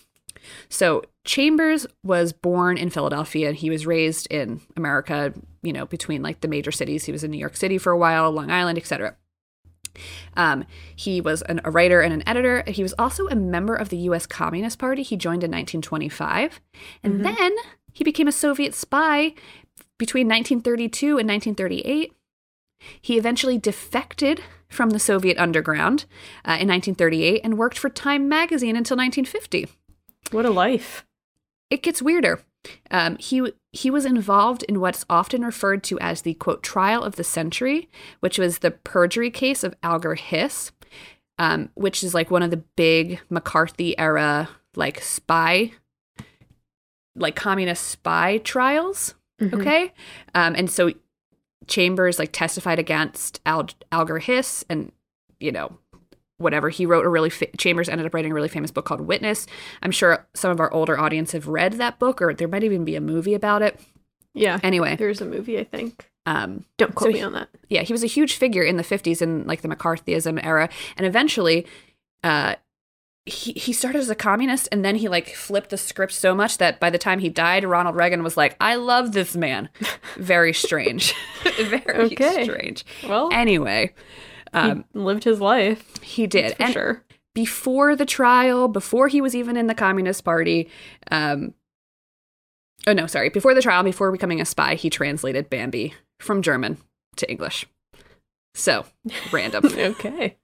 C: So, Chambers was born in Philadelphia and he was raised in America, you know, between like the major cities. He was in New York City for a while, Long Island, etc. Um, he was an, a writer and an editor. He was also a member of the U.S. Communist Party. He joined in 1925. And then he became a Soviet spy between 1932 and 1938. He eventually defected from the Soviet underground uh, in 1938 and worked for Time magazine until 1950
B: What a life.
C: it gets weirder. Um, he he was involved in what's often referred to as the quote trial of the century, which was the perjury case of Alger Hiss, um, which is like one of the big McCarthy era like spy, like communist spy trials.
B: Mhm.
C: Okay, um, and so Chambers like testified against Al- Alger Hiss, and you know whatever he wrote a really fa- chambers ended up writing a really famous book called witness i'm sure some of our older audience have read that book or there might even be a movie about it
B: Yeah.
C: anyway
B: There's a movie, I think.
C: um
B: Don't quote
C: So
B: me
C: he-
B: on that.
C: yeah he was a huge figure in the 50s in like the mccarthyism era and eventually uh he, he started as a communist and then he like flipped the script so much that by the time he died ronald reagan was like i love this man very strange very
B: Okay.
C: strange
B: Well,
C: anyway um
B: lived his life.
C: he did
B: for
C: and
B: sure.
C: before the trial, before he was even in the Communist Party. Um, oh, no, sorry. Before the trial, before becoming a spy, he translated Bambi from German to English. So, random.
B: okay.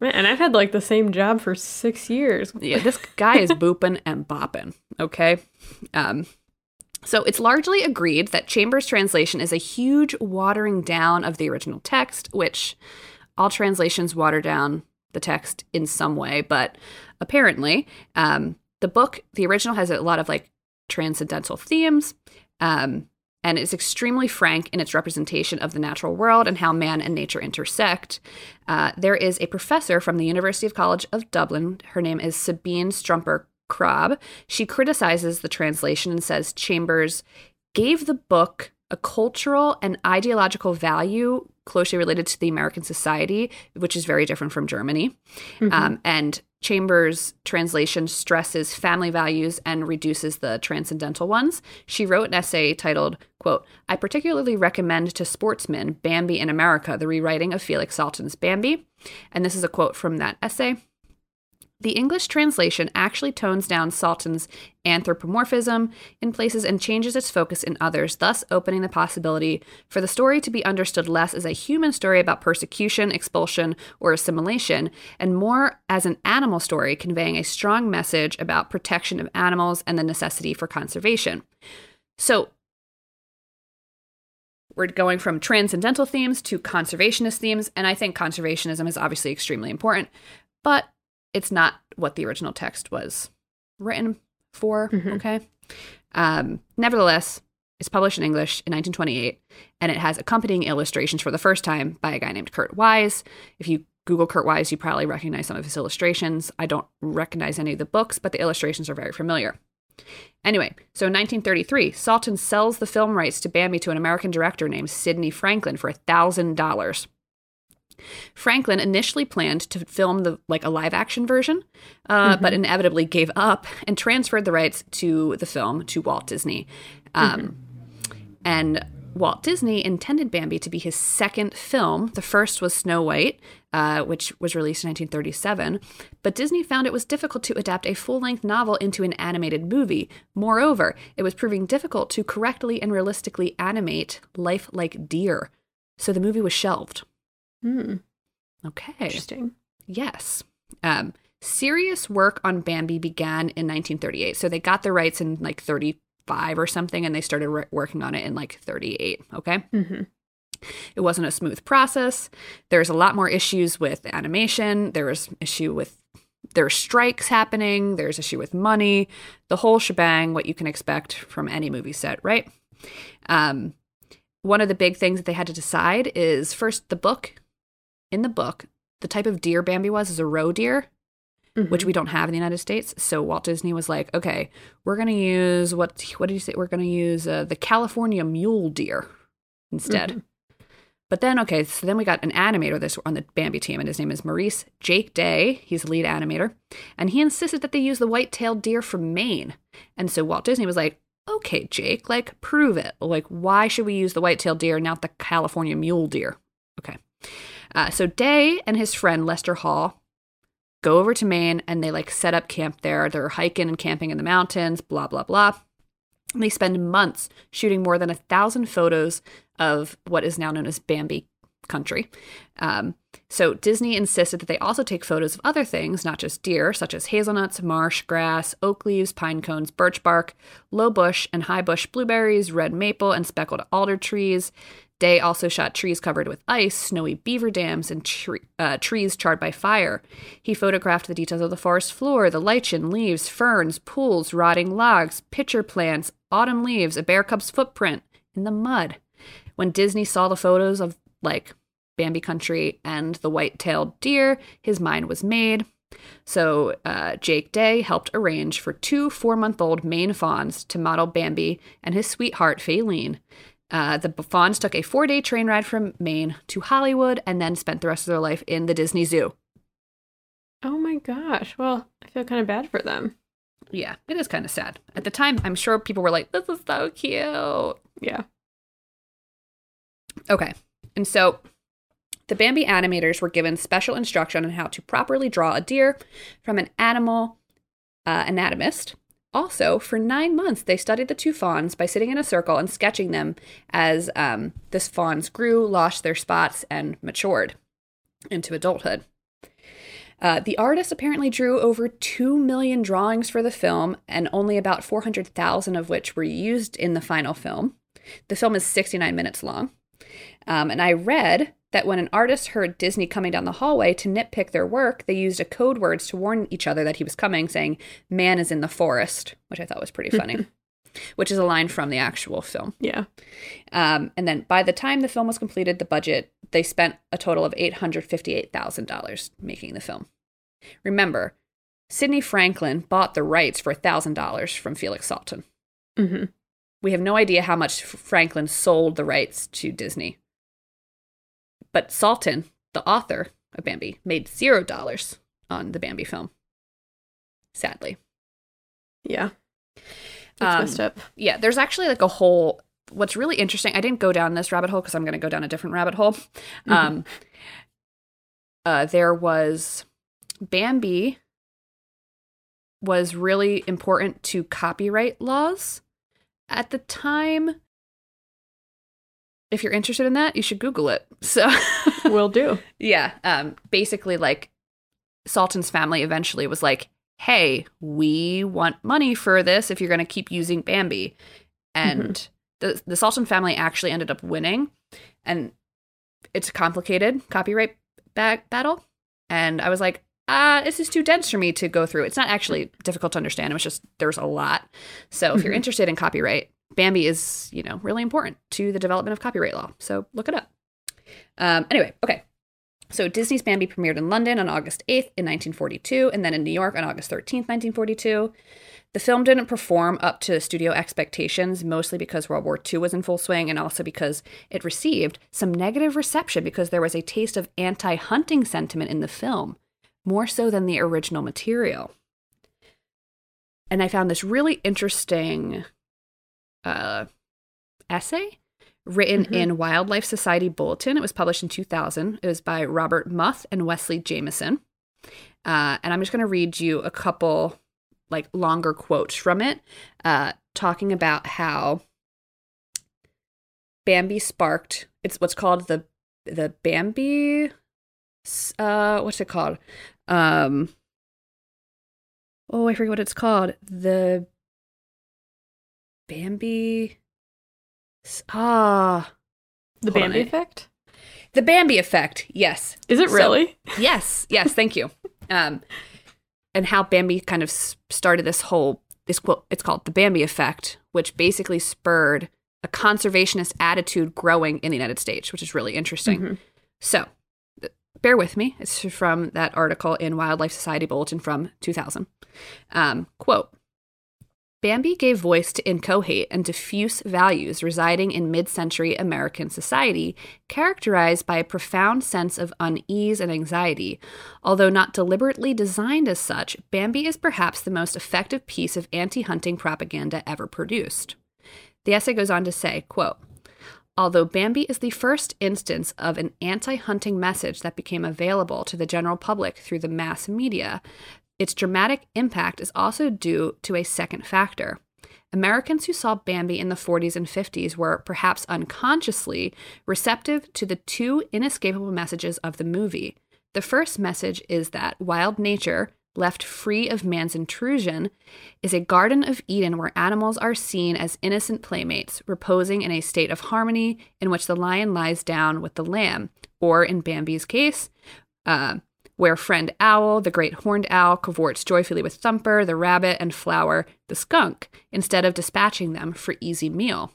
B: Man, and I've had like the same job for six years.
C: yeah, this guy is booping and bopping. Okay. Um, so it's largely agreed that Chambers' translation is a huge watering down of the original text, which all translations water down the text in some way. But apparently, um, the book, the original, has a lot of like transcendental themes. Um, and it's extremely frank in its representation of the natural world and how man and nature intersect. Uh, there is a professor from the University of College of Dublin. Her name is Sabine Strumper Krab. She criticizes the translation and says Chambers gave the book a cultural and ideological value closely related to the American society, which is very different from Germany. Mm-hmm. Um, and Chambers' translation stresses family values and reduces the transcendental ones. She wrote an essay titled, quote, I particularly recommend to sportsmen Bambi in America, the rewriting of Felix Salten's Bambi. And this is a quote from that essay. The English translation actually tones down Salten's anthropomorphism in places and changes its focus in others, thus opening the possibility for the story to be understood less as a human story about persecution, expulsion, or assimilation, and more as an animal story conveying a strong message about protection of animals and the necessity for conservation. So, we're going from transcendental themes to conservationist themes, and I think conservationism is obviously extremely important, but it's not what the original text was written for. Mm-hmm. Okay. Um, nevertheless, it's published in English in 1928, and it has accompanying illustrations for the first time by a guy named Kurt Wiese. If you Google Kurt Wiese, you probably recognize some of his illustrations. I don't recognize any of the books, but the illustrations are very familiar. Anyway, so in 1933, Salten sells the film rights to Bambi to an American director named Sidney Franklin for $1,000. Franklin initially planned to film the like a live action version, uh, mm-hmm. but inevitably gave up and transferred the rights to the film to Walt Disney. Um, mm-hmm. And Walt Disney intended Bambi to be his second film. The first was Snow White, uh, which was released in 1937, but Disney found it was difficult to adapt a full length novel into an animated movie. Moreover, it was proving difficult to correctly and realistically animate life like deer, so the movie was shelved.
B: Hmm.
C: Okay.
B: Interesting.
C: Yes. Um, serious work on Bambi began in 1938. So they got the rights in like 35 or something, and they started re- working on it in like 38. Okay.
B: Mm-hmm.
C: It wasn't a smooth process. There's a lot more issues with animation. There was issue with there are strikes happening. There's issue with money. The whole shebang. What you can expect from any movie set, right? Um, one of the big things that they had to decide is first the book in the book, the type of deer Bambi was is a roe deer, mm-hmm. which we don't have in the United States. So Walt Disney was like, okay, we're going to use what, what did you say? We're going to use uh, the California mule deer instead. Mm-hmm. But then, okay, so then we got an animator this on the Bambi team, and his name is Maurice Jake Day. He's the lead animator, and he insisted that they use the white-tailed deer from Maine. And so Walt Disney was like, "Okay, Jake, like prove it. Like, why should we use the white-tailed deer, not the California mule deer?" Okay. Uh, so Day and his friend Lester Hall go over to Maine and they like set up camp there. They're hiking and camping in the mountains, blah, blah, blah. And they spend months shooting more than a thousand photos of what is now known as Bambi country. Um, so Disney insisted that they also take photos of other things, not just deer, such as hazelnuts, marsh grass, oak leaves, pine cones, birch bark, low bush and high bush blueberries, red maple and speckled alder trees, Day also shot trees covered with ice, snowy beaver dams, and tre- uh, trees charred by fire. He photographed the details of the forest floor, the lichen, leaves, ferns, pools, rotting logs, pitcher plants, autumn leaves, a bear cub's footprint in the mud. When Disney saw the photos of, like, Bambi Country and the white tailed deer, his mind was made. So uh, Jake Day helped arrange for two four month old Maine fawns to model Bambi and his sweetheart Faline. Uh, the Fawns took a four day train ride from Maine to Hollywood and then spent the rest of their life in the Disney Zoo.
B: Oh my gosh. Well, I feel kind of bad for them.
C: Yeah, it is kind of sad. At the time, I'm sure people were like, this is so cute.
B: Yeah.
C: Okay. And so The Bambi animators were given special instruction on how to properly draw a deer from an animal uh, anatomist. Also, for nine months, they studied the two fawns by sitting in a circle and sketching them as um, this fawns grew, lost their spots, and matured into adulthood. Uh, the artist apparently drew over 2 million drawings for the film, and only about 400,000 of which were used in the final film. The film is 69 minutes long. Um, and I read that when an artist heard Disney coming down the hallway to nitpick their work, they used a code words to warn each other that he was coming, saying, Man is in the forest, which I thought was pretty funny, which is a line from the actual film.
B: Yeah.
C: Um, and then by the time the film was completed, the budget, they spent a total of $858,000 making the film. Remember, Sidney Franklin bought the rights for $1,000 from Felix Salten.
B: hmm
C: We have no idea how much Franklin sold the rights to Disney. But Salten, the author of Bambi, made zero dollars on the Bambi film. Sadly.
B: Yeah. That's
C: Um,
B: messed up.
C: Yeah, there's actually like a whole. What's really interesting, I didn't go down this rabbit hole because I'm going to go down a different rabbit hole. Um, uh, there was Bambi was really important to copyright laws at the time. If you're interested in that, you should Google it. So,
B: we'll do.
C: yeah, um, basically, like Salten's family eventually was like, "Hey, we want money for this if you're going to keep using Bambi," and the the Salten family actually ended up winning, and it's a complicated copyright ba- battle. And I was like, ah, this is too dense for me to go through. It's not actually difficult to understand. It was just there's a lot. So if you're
B: Mhm.
C: interested in copyright, Bambi is you know really important to the development of copyright law. So look it up. Um, anyway, okay. So Disney's Bambi premiered in London on August 8th in 1942 and then in New York on August 13th, 1942. The film didn't perform up to studio expectations, mostly because World War II was in full swing and also because it received some negative reception because there was a taste of anti hunting sentiment in the film, more so than the original material. And I found this really interesting uh, essay written
B: Mhm.
C: in Wildlife Society Bulletin. It was published in 2000. It was by Robert Muth and Wesley Jamison. Uh, and I'm just going to read you a couple like longer quotes from it, uh, talking about how Bambi sparked. It's what's called the the Bambi. Uh, what's it called? Um. Oh, I forget what it's called. The Bambi. Ah,
B: The
C: Hold
B: Bambi effect?
C: the Bambi effect. Yes,
B: Is it
C: So-
B: really?
C: yes, yes. Thank you. Um, and how Bambi kind of started this whole this quote. It's called the Bambi effect, which basically spurred a conservationist attitude growing in the United States, which is really interesting.
B: Mhm.
C: So, bear with me. It's from that article in Wildlife Society Bulletin from 2000. Um, quote Bambi gave voice to inchoate and diffuse values residing in mid century American society, characterized by a profound sense of unease and anxiety. Although not deliberately designed as such, Bambi is perhaps the most effective piece of anti hunting propaganda ever produced. The essay goes on to say, quote, Although Bambi is the first instance of an anti hunting message that became available to the general public through the mass media, its dramatic impact is also due to a second factor. Americans who saw Bambi in the 40s and 50s were, perhaps unconsciously, receptive to the two inescapable messages of the movie. The first message is that wild nature, left free of man's intrusion, is a Garden of Eden where animals are seen as innocent playmates, reposing in a state of harmony in which the lion lies down with the lamb, or in Bambi's case, uh, where friend Owl, the great horned owl, cavorts joyfully with Thumper, the rabbit, and Flower, the skunk, instead of dispatching them for easy meal.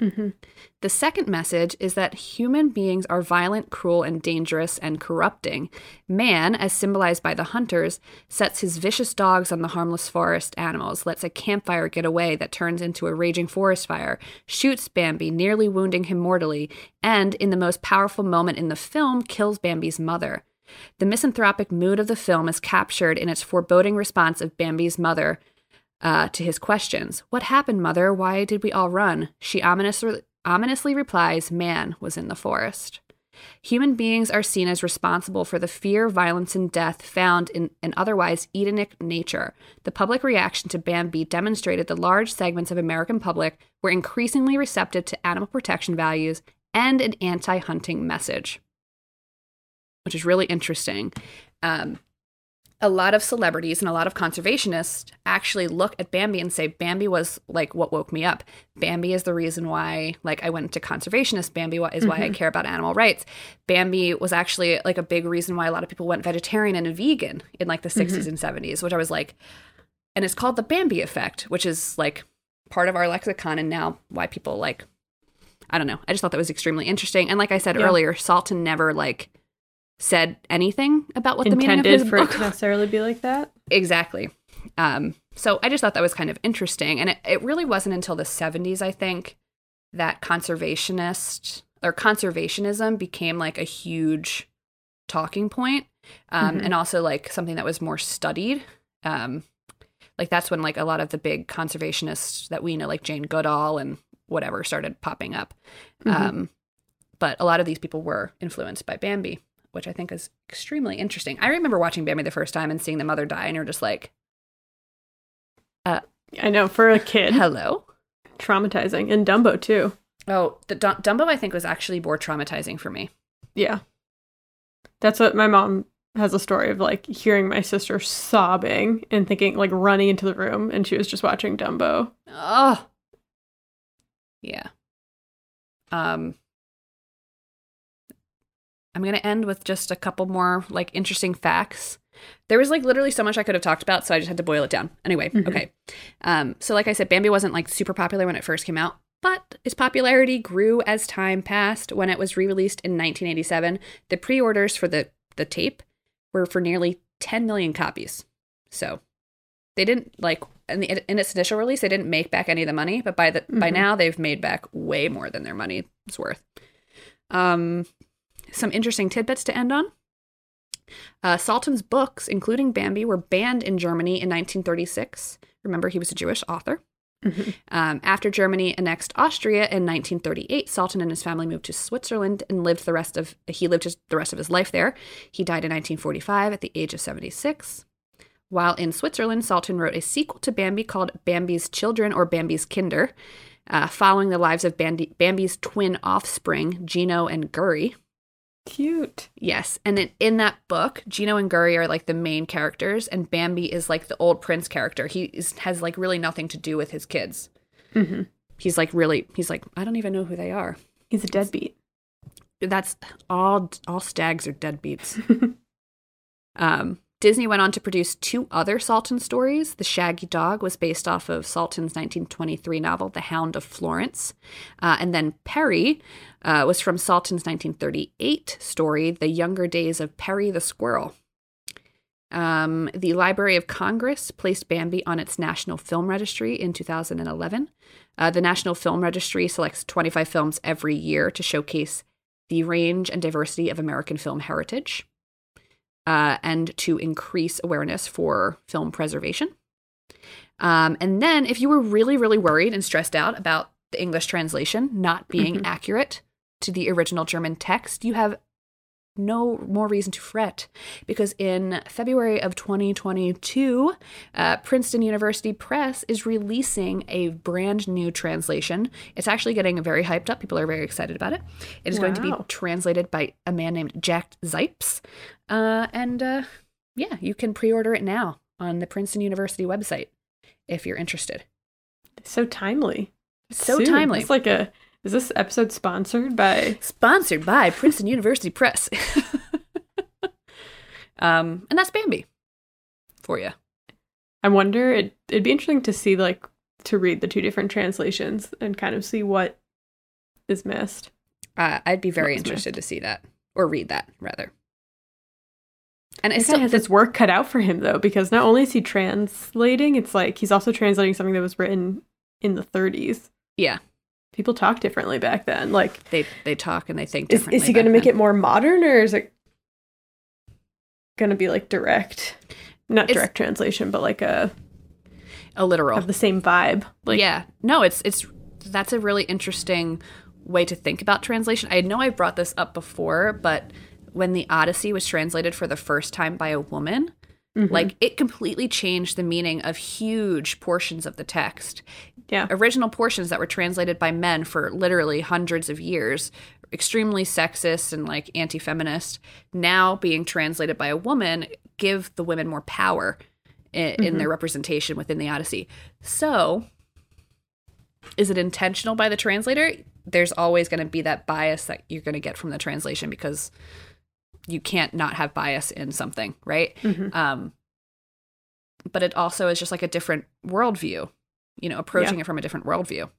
B: Mhm.
C: The second message is that human beings are violent, cruel, and dangerous and corrupting. Man, as symbolized by the hunters, sets his vicious dogs on the harmless forest animals, lets a campfire get away that turns into a raging forest fire, shoots Bambi, nearly wounding him mortally, and, in the most powerful moment in the film, kills Bambi's mother. The misanthropic mood of the film is captured in its foreboding response of Bambi's mother uh, to his questions. What happened, mother? Why did we all run? She ominously, ominously replies, Man was in the forest. Human beings are seen as responsible for the fear, violence, and death found in an otherwise Edenic nature. The public reaction to Bambi demonstrated the large segments of American public were increasingly receptive to animal protection values and an anti-hunting message, which is really interesting. Um, a lot of celebrities and a lot of conservationists actually look at Bambi and say Bambi was like what woke me up. Bambi is the reason why like I went to conservationist. Bambi is why I mm-hmm. care about animal rights. Bambi was actually like a big reason why a lot of people went vegetarian and vegan in like the 60s mm-hmm. and 70s, which I was like and it's called the Bambi effect, which is like part of our lexicon and now why people like I don't know. I just thought that was extremely interesting. And like I said
B: Yeah.
C: earlier, Salten never like said anything about what the meaning of
B: Intended
C: his
B: for
C: book
B: it to necessarily be like that.
C: Exactly. Um, so I just thought that was kind of interesting. And it, it really wasn't until the 70s, I think, that conservationist or conservationism became like a huge talking point. Um,
B: Mhm.
C: and also like something that was more studied. Um, like that's when like a lot of the big conservationists that we know, like Jane Goodall and whatever, started popping up.
B: Mhm.
C: Um, but a lot of these people were influenced by Bambi, which I think is extremely interesting. I remember watching Bambi the first time and seeing the mother die, and you're just like,
B: I know for a kid,
C: hello.
B: traumatizing, and Dumbo too.
C: Oh, the Dum- Dumbo, I think, was actually more traumatizing for me.
B: Yeah, that's what my mom has a story of like hearing my sister sobbing and thinking like running into the room, and she was just watching Dumbo.
C: Oh, yeah. Um, I'm gonna end with just a couple more like interesting facts. There was like literally so much I could have talked about, so I just had to boil it down. Anyway,
B: Mhm.
C: okay. Um, so like I said, Bambi wasn't like super popular when it first came out, but its popularity grew as time passed. When it was re-released in 1987, the pre-orders for the the tape were for nearly 10 million copies. So they didn't like in, the, in its initial release they didn't make back any of the money, but by the by
B: Mhm.
C: now they've made back way more than their money is worth. Um, some interesting tidbits to end on. Uh, Salten's books, including Bambi, were banned in Germany in 1936. Remember, he was a Jewish author.
B: Mhm.
C: Um, after Germany annexed Austria in 1938, Salten and his family moved to Switzerland and lived the rest of he lived his, the rest of his life there. He died in 1945 at the age of 76. While in Switzerland, Salten wrote a sequel to Bambi called Bambi's Children or Bambi's Kinder, uh, following the lives of Bambi, Bambi's twin offspring, Geno and Gurri.
B: Cute.
C: Yes, and in, in that book, Geno and Gurri are like the main characters, and Bambi is like the old prince character. He is, has like really nothing to do with his kids.
B: hmm
C: He's like really, he's like I don't even know who they are.
B: He's a deadbeat.
C: That's all. All stags are deadbeats. um, Disney went on to produce two other Salten stories. The Shaggy Dog was based off of Salten's 1923 novel, The Hound of Florence. Uh, and then Perri uh, was from Salten's 1938 story, The Younger Days of Perri the Squirrel. Um, the Library of Congress placed Bambi on its National Film Registry in 2011. Uh, the National Film Registry selects 25 films every year to showcase the range and diversity of American film heritage uh, and to increase awareness for film preservation. Um, and then, if you were really, really worried and stressed out about the English translation not being
B: Mhm.
C: accurate to the original German text, you have no more reason to fret because in February of 2022, uh, Princeton University Press is releasing a brand new translation. It's actually getting very hyped up. People are very excited about it. It is going to be translated by a man named Jack Zipes. Uh, and uh, yeah, you can pre order it now on the Princeton University website if you're interested.
B: So timely.
C: So
B: Soon.
C: timely.
B: It's like a. Is this episode sponsored by?
C: Sponsored by Princeton University Press. um, and that's Bambi for you.
B: I wonder. It, it'd be interesting to see like to read the two different translations and kind of see what is missed.
C: Uh, I'd be very interested to see that or read that rather. And
B: guy
C: still
B: has his work cut out for him though, because not only is he translating, it's like he's also translating something that was written in the 30s.
C: yeah,
B: People talk differently back then. Like,
C: they they talk and they think
B: is,
C: differently.
B: is he going to make it more modern or is it going to be like direct? Not
C: It's-
B: direct translation, but like a
C: a literal?
B: have the same vibe. Like,
C: yeah, no, it's it's that's a really interesting way to think about translation. I know I brought this up before, but when the Odyssey was translated for the first time by a woman,
B: Mhm.
C: like it completely changed the meaning of huge portions of the text.
B: yeah.
C: Original portions that were translated by men for literally hundreds of years, extremely sexist and like anti feminist, now being translated by a woman give the women more power in, in their representation within the Odyssey. So, is it intentional by the translator? There's always going to be that bias that you're going to get from the translation because you can't not have bias in something, right?
B: Mhm.
C: Um, but it also is just like a different worldview, you know, approaching it from a different worldview.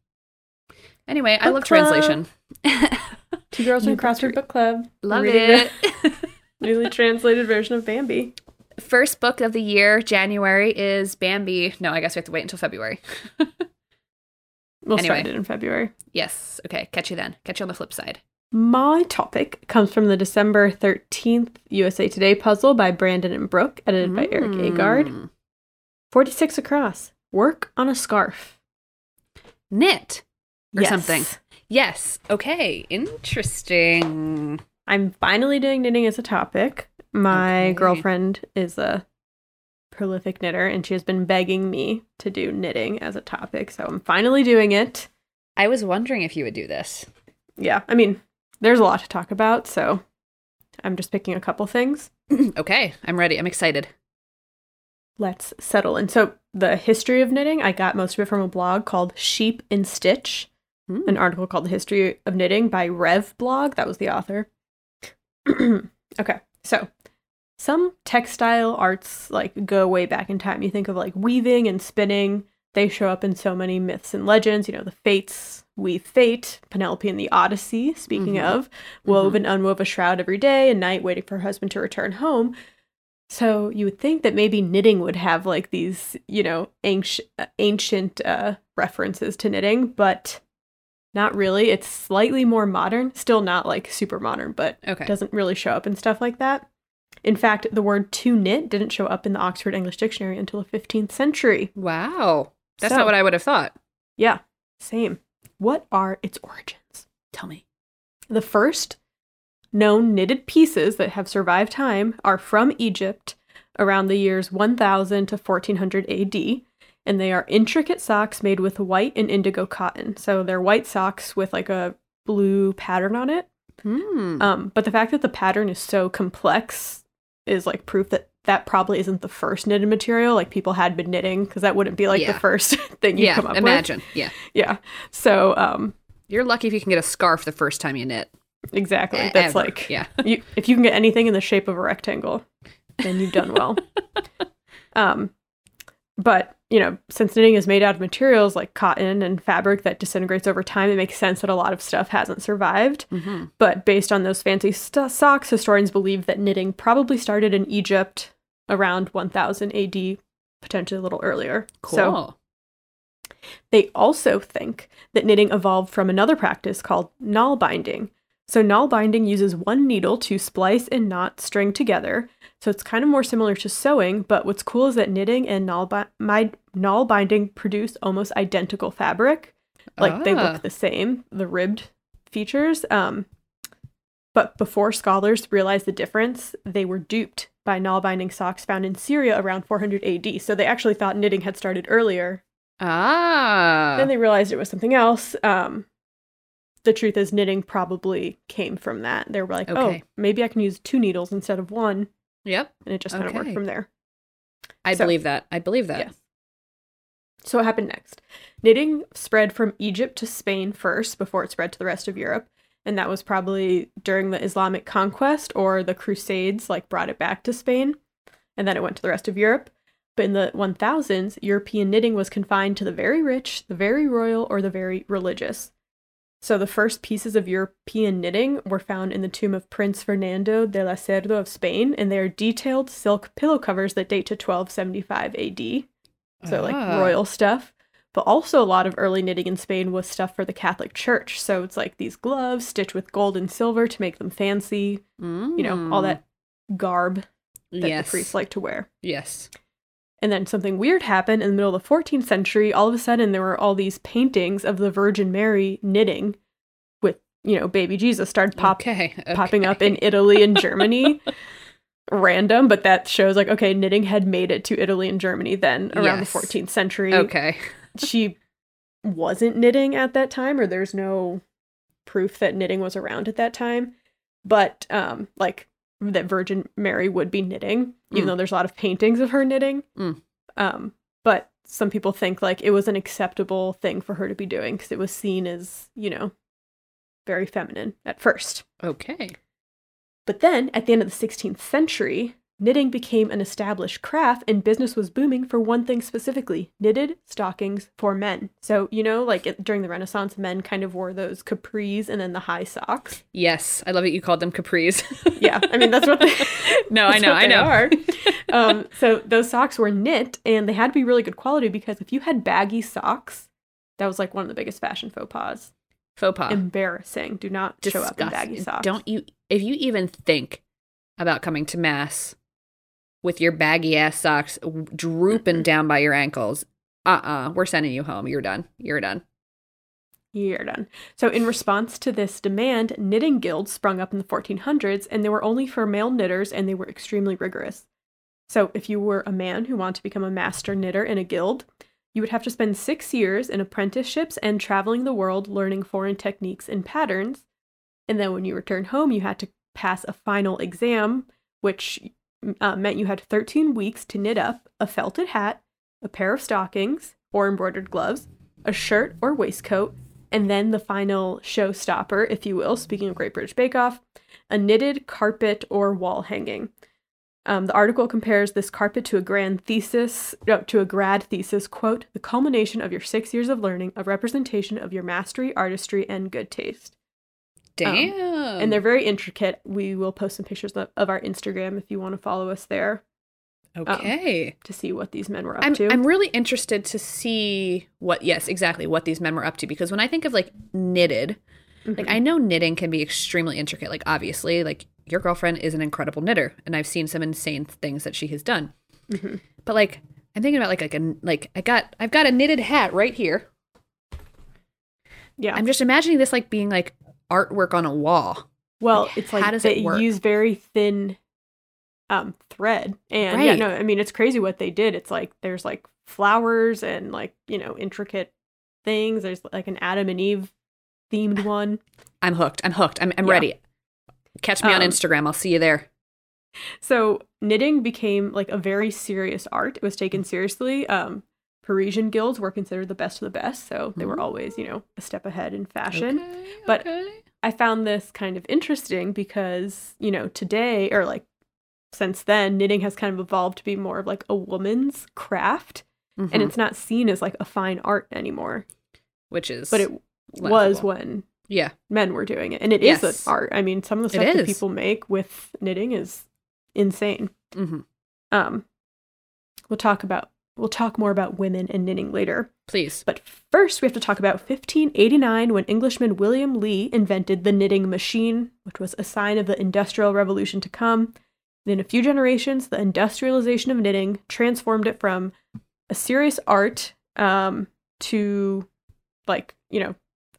C: Anyway, I love
B: club.
C: translation.
B: Two Girls in Crossword Book Club.
C: love it.
B: newly translated version of Bambi.
C: First book of the year, January, is Bambi. No, I guess we have to wait until February.
B: We'll
C: Anyway.
B: start it in February.
C: Yes. Okay. Catch you then. Catch you on the flip side.
B: My topic comes from the December 13th USA Today puzzle by Brandon and Brooke, edited by Erik Agard.
C: Mm.
B: 46 across. Work on a scarf.
C: Knit or
B: Yes.
C: something. Yes. Okay. Interesting.
B: I'm finally doing knitting as a topic. My
C: Okay.
B: girlfriend is a prolific knitter and she has been begging me to do knitting as a topic. So I'm finally doing it.
C: I was wondering if you would do this.
B: Yeah, I mean, there's a lot to talk about, so I'm just picking a couple things.
C: okay. I'm ready. I'm excited.
B: Let's settle in. So, the history of knitting, I got most of it from a blog called Sheep in Stitch,
C: Mm.
B: an article called The History of Knitting by Rev Blog. That was the author. okay, so some textile arts like go way back in time. You think of like weaving and spinning. They show up in so many myths and legends. You know, the fates weave fate, Penelope in the Odyssey, speaking
C: Mhm.
B: of, wove and unwove a shroud every day and night, waiting for her husband to return home. So you would think that maybe knitting would have like these, you know, ancient, ancient uh, references to knitting, but not really. It's slightly more modern, still not like super modern, but
C: Okay.
B: doesn't really show up and stuff like that. In fact, the word to knit didn't show up in the Oxford English Dictionary until the 15th century.
C: Wow. That's
B: So-
C: not what I would have thought.
B: Yeah, same. What are its origins?
C: Tell me.
B: The first known knitted pieces that have survived time are from Egypt around the years 1000 to 1400 AD, and they are intricate socks made with white and indigo cotton. So they're white socks with like a blue pattern on it.
C: Hmm.
B: Um, but the fact that the pattern is so complex is like proof that that probably isn't the first knitted material. Like people had been knitting because that wouldn't be like
C: Yeah.
B: the first thing you
C: yeah.
B: come up
C: Imagine. Yeah.
B: with. Yeah. Yeah. So um,
C: You're lucky if you can get a scarf the first time you knit.
B: exactly.
C: E-
B: That's
C: ever.
B: like
C: yeah.
B: you, if you can get anything in the shape of a rectangle, then you've done well. um, but you know, since knitting is made out of materials like cotton and fabric that disintegrates over time, it makes sense that a lot of stuff hasn't survived.
C: hmm
B: But based on those fancy st- socks, historians believe that knitting probably started in Egypt around 1000 AD, potentially a little earlier.
C: Cool.
B: So they also think that knitting evolved from another practice called nail binding. So nail binding uses one needle to splice and knot string together. So it's kind of more similar to sewing, but what's cool is that knitting and nail, bi- my, nail binding produce almost identical fabric. Like they
C: Ah.
B: look the same, the ribbed features. Um, but before scholars realized the difference, they were duped by nail binding socks found in Syria around 400 AD. So they actually thought knitting had started earlier
C: ah.
B: then they realized it was something else. Um, the truth is, knitting probably came from that. They were like,
C: Okay.
B: oh, maybe I can use two needles instead of one.
C: yep.
B: And it just kind of worked from there.
C: I
B: So-
C: believe that. I believe that.
B: Yes. So what happened next? Knitting spread from Egypt to Spain first before it spread to the rest of Europe. And that was probably during the Islamic conquest or the Crusades, like brought it back to Spain. And then it went to the rest of Europe. But in the 1000s, European knitting was confined to the very rich, the very royal, or the very religious. So the first pieces of European knitting were found in the tomb of Prince Fernando de la Cerda of Spain, and they are detailed silk pillow covers that date to 1275 AD so like
C: Ah.
B: royal stuff. But also a lot of early knitting in Spain was stuff for the Catholic Church. So it's like these gloves stitched with gold and silver to make them fancy, you know, all
C: Mm.
B: that garb that
C: yes.
B: the priests like to wear.
C: Yes.
B: And then something weird happened in the middle of the 14th century. All of a sudden, there were all these paintings of the Virgin Mary knitting with you know, baby Jesus started pop
C: okay, okay.
B: popping up in Italy and Germany. Random, but that shows like okay, knitting had made it to Italy and Germany then around
C: Yes.
B: the 14th century.
C: Okay.
B: She wasn't knitting at that time, or there's no proof that knitting was around at that time. But um, like that Virgin Mary would be knitting, even
C: Mm.
B: though there's a lot of paintings of her knitting.
C: Mm.
B: Um, but some people think like it was an acceptable thing for her to be doing because it was seen as you know very feminine at first.
C: Okay.
B: But then, at the end of the 16th century, knitting became an established craft and business was booming for one thing specifically knitted stockings for men. So, you know, like it, during the Renaissance, men kind of wore those capris and then the high socks.
C: Yes, I love it. you called them capris.
B: Yeah, I mean, that's what they,
C: no, I know, I know.
B: are. um, so, those socks were knit and they had to be really good quality because if you had baggy socks, that was like one of the biggest fashion faux pas.
C: Faux pas.
B: Embarrassing. Do not show up in baggy socks.
C: Don't you? If you even think about coming to mass with your baggy ass socks drooping down by your ankles, uh uh-uh, uh, we are sending you home. You're done. You're done.
B: You're done. So, in response to this demand, knitting guilds sprung up in the 1400s, and they were only for male knitters and they were extremely rigorous. So, if you were a man who wanted to become a master knitter in a guild, you would have to spend six years in apprenticeships and traveling the world learning foreign techniques and patterns. And then, when you returned home, you had to pass a final exam, which uh, meant you had 13 weeks to knit up a felted hat, a pair of stockings or embroidered gloves, a shirt or waistcoat, and then the final showstopper, if you will, speaking of Great British Bake Off, a knitted carpet or wall hanging. Um, the article compares this carpet to a grand thesis, no, to a grad thesis, quote, the culmination of your six years of learning, a representation of your mastery, artistry, and good taste.
C: Damn.
B: And they're very intricate. We will post some pictures of, of our Instagram if you want to follow us there
C: okay.
B: to see what these men were up
C: I'm
B: to.
C: I'm really interested to see what yes exactly what these men were up to because when I think of like knitted, like
B: Mhm.
C: I know knitting can be extremely intricate. Like obviously, like your girlfriend is an incredible knitter, and I've seen some insane things that she has done.
B: Mhm.
C: But like I'm thinking about like like a like I got I've got a knitted hat right here.
B: yeah.
C: I'm just imagining this like being like artwork on a wall.
B: Well,
C: Like,
B: it's
C: how
B: like
C: does
B: they
C: it work?
B: use very thin um thread. And yeah, no, I mean it's crazy what they did. It's like there's like flowers and like, you know, intricate things. There's like an Adam and Eve themed one.
C: I'm hooked. I'm hooked. I'm I'm
B: Yeah.
C: ready. Catch me on
B: Um,
C: Instagram. I'll see you there.
B: So knitting became like a very serious art. It was taken seriously. Um Parisian guilds were considered the best of the best, so they were always, you know, a step ahead in fashion.
C: Okay,
B: but-
C: okay.
B: I found this kind of interesting because, you know, today or like since then, knitting has kind of evolved to be more of like a woman's craft and
C: Mhm.
B: it's not seen as like a fine art anymore.
C: which is
B: But it was when
C: yeah
B: men were doing it. And it is
C: Yes.
B: an art. I mean, some of the stuff that people make with knitting is insane.
C: hmm
B: Um we'll talk about we'll talk more about women and knitting later.
C: please
B: But first, we have to talk about 1589 when Englishman William Lee invented the knitting machine, which was a sign of the Industrial Revolution to come. And in a few generations, the industrialization of knitting transformed it from a serious art um, to, like, you know,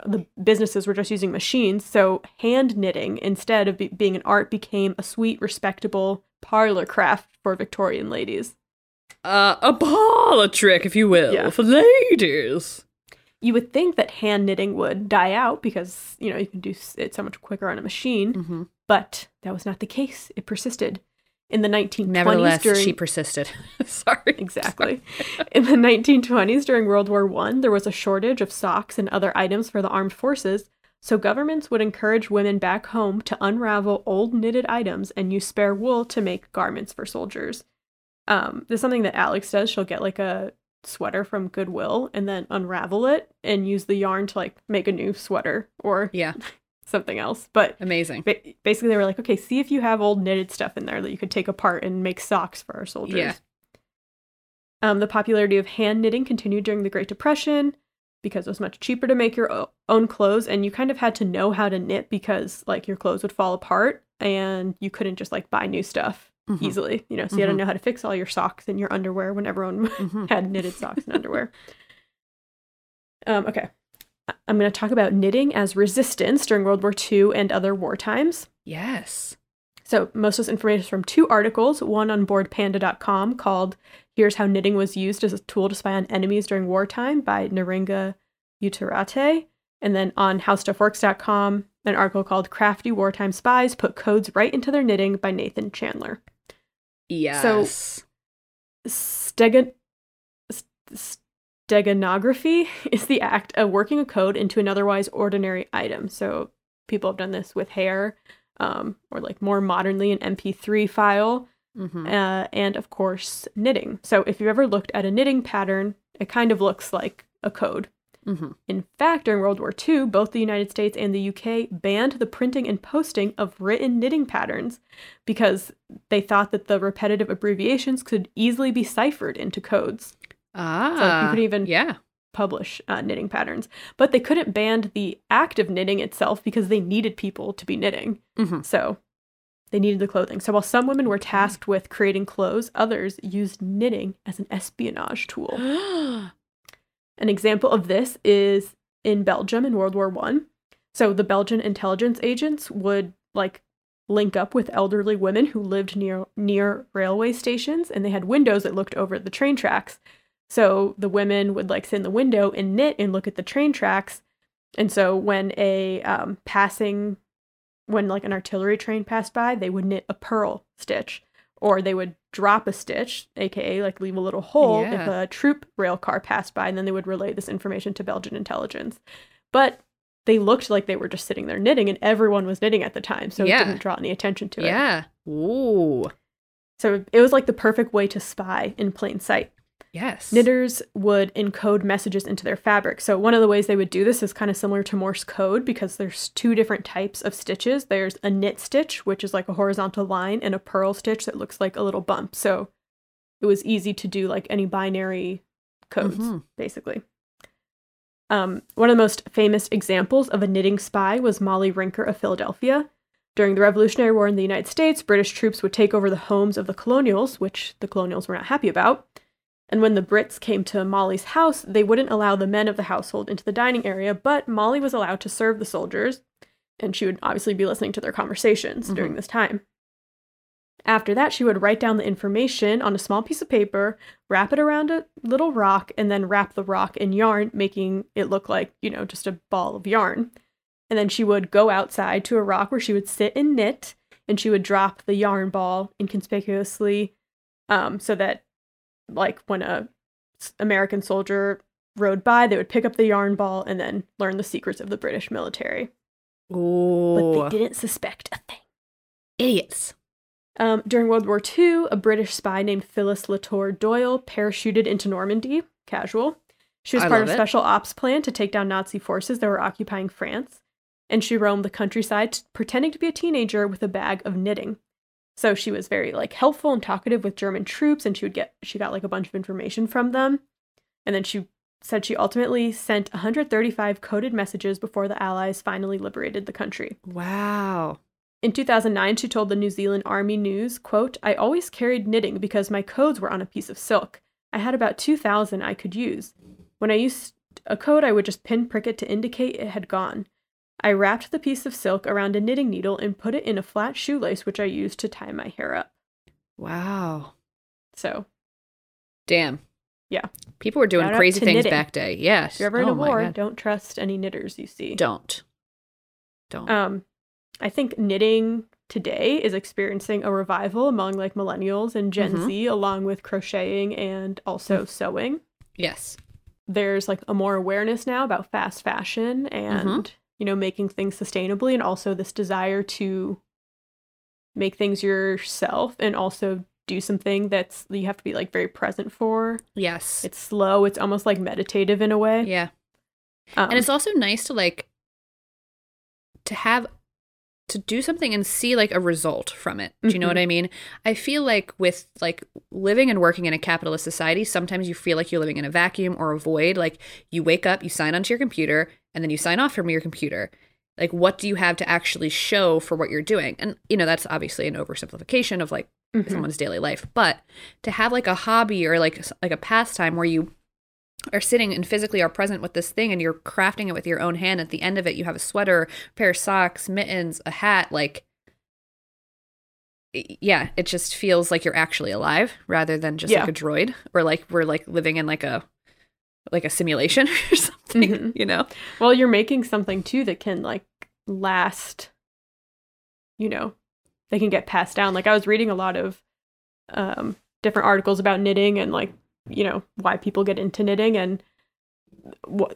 B: the businesses were just using machines. So hand knitting, instead of be- being an art, became a sweet, respectable parlor craft for Victorian ladies.
C: Uh, a parlor trick, if you will,
B: Yeah.
C: for ladies.
B: you would think that hand knitting would die out because you know you can do it so much quicker on a machine
C: Mm-hmm.
B: but that was not the case it persisted in the 1920s
C: Nevertheless,
B: during
C: she persisted. Sorry.
B: exactly in the 1920s during world war one there was a shortage of socks and other items for the armed forces so governments would encourage women back home to unravel old knitted items and use spare wool to make garments for soldiers um, there's something that alex does. She'll get like a sweater from goodwill and then unravel it and use the yarn to like make a new sweater or
C: Yeah,
B: something else. But
C: amazing.
B: ba- basically they were like okay see if you have old knitted stuff in there that you could take apart and make socks for our soldiers.
C: Yeah.
B: um, the popularity of hand knitting continued during the great depression because it was much cheaper to make your o- own clothes and you kind of had to know how to knit because like your clothes would fall apart and you couldn't just like buy new stuff
C: Mhm.
B: easily you know so you had to
C: Mhm.
B: know how to fix all your socks and your underwear when everyone
C: Mhm.
B: had knitted socks and underwear um, okay I'm going to talk about knitting as resistance during World War II and other war times.
C: Yes.
B: So, most of this information is from two articles one on boredpanda.com called Here's How Knitting Was Used as a Tool to Spy on Enemies During Wartime by Naringa Utarate. And then on howstuffworks.com, an article called Crafty Wartime Spies Put Codes Right into Their Knitting by Nathan Chandler.
C: Yes.
B: Stegan- st- steganography is the act of working a code into an otherwise ordinary item. So people have done this with hair, um, or like more modernly an MP3 file,
C: Mhm.
B: uh, and of course knitting. So if you've ever looked at a knitting pattern, it kind of looks like a code.
C: Mhm.
B: In fact, during World War II, both the United States and the UK banned the printing and posting of written knitting patterns because they thought that the repetitive abbreviations could easily be ciphered into codes.
C: Ah.
B: So you could even-
C: Yeah.
B: publish uh, knitting patterns, but they couldn't ban the act of knitting itself because they needed people to be knitting.
C: Mhm.
B: So they needed the clothing. So while some women were tasked with creating clothes, others used knitting as an espionage tool. An example of this is in Belgium in World War One. So the Belgian intelligence agents would like link up with elderly women who lived near near railway stations and they had windows that looked over the train tracks. So the women would like sit in the window and knit and look at the train tracks. And so when a um, passing when like an artillery train passed by, they would knit a purl stitch or they would drop a stitch, aka like leave a little hole if a troop rail car passed by, and then they would relay this information to Belgian intelligence. But they looked like they were just sitting there knitting, and everyone was knitting at the time, so
C: Yeah.
B: it didn't draw any attention to it.
C: yeah. Ooh.
B: So it was like the perfect way to spy in plain sight.
C: Yes.
B: Knitters would encode messages into their fabric. So one of the ways they would do this is kind of similar to Morse code because there's two different types of stitches. There's a knit stitch, which is like a horizontal line, and a purl stitch that looks like a little bump. So it was easy to do like any binary codes,
C: Mhm.
B: basically. Um, one of the most famous examples of a knitting spy was Molly Rinker of Philadelphia. During the Revolutionary War in the United States, British troops would take over the homes of the colonials, which the colonials were not happy about. And when the Brits came to Molly's house, they wouldn't allow the men of the household into the dining area, but Molly was allowed to serve the soldiers, and she would obviously be listening to their conversations during this time. After that, she would write down the information on a small piece of paper, wrap it around a little rock, and then wrap the rock in yarn, making it look like, you know, just a ball of yarn. And then she would go outside to a rock where she would sit and knit, and she would drop the yarn ball inconspicuously um, so that like when a American soldier rode by, they would pick up the yarn ball and then learn the secrets of the British military. But they didn't suspect a thing.
C: Idiots.
B: Um, during World War II, a British spy named Phyllis Latour Doyle parachuted into Normandy, casual. She was
C: I
B: part of a special ops plan to take down Nazi forces that were occupying France, and she roamed the countryside pretending to be a teenager with a bag of knitting. So she was very like helpful and talkative with German troops, and she would get she got like a bunch of information from them, and then she said she ultimately sent 135 coded messages before the Allies finally liberated the country.
C: Wow.
B: In 2009, she told the New Zealand Army News, quote, I always carried knitting because my codes were on a piece of silk. I had about 2,000 I could use. When I used a code, I would just pin prick it to indicate it had gone. I wrapped the piece of silk around a knitting needle and put it in a flat shoelace, which I used to tie my hair up.
C: Wow.
B: So,
C: Damn.
B: Yeah.
C: People were doing
B: Shout
C: crazy things
B: knitting.
C: back day. Yes.
B: if you're ever in
C: Oh
B: a war, don't trust any knitters you see.
C: Don't. Don't.
B: Um, I think knitting today is experiencing a revival among like millennials and Gen
C: Mhm.
B: Z, along with crocheting and also
C: Mm.
B: sewing.
C: yes.
B: There's like a more awareness now about fast fashion and
C: Mhm.
B: You know making things sustainably, and also this desire to make things yourself and also do something that's you have to be like very present for.
C: Yes.
B: It's slow. It's almost like meditative in a way.
C: yeah.
B: Um,
C: and it's also nice to like to have to do something and see like a result from it. Do you know
B: Mhm.
C: what I mean? I feel like with like living and working in a capitalist society, sometimes you feel like you're living in a vacuum or a void. Like you wake up, you sign onto your computer, and then you sign off from your computer. Like what do you have to actually show for what you're doing? And you know, that's obviously an oversimplification of like
B: mhm.
C: someone's daily life but to have like a hobby or like like a pastime where you are sitting and physically are present with this thing and you're crafting it with your own hand at the end of it you have a sweater a pair of socks mittens a hat like yeah it just feels like you're actually alive rather than just
B: Yeah.
C: like a droid or like we're like living in like a like a simulation or something
B: Mhm.
C: you know
B: Well, you're making something too that can like last, you know, they can get passed down. Like I was reading a lot of um, different articles about knitting and like, you know, why people get into knitting. And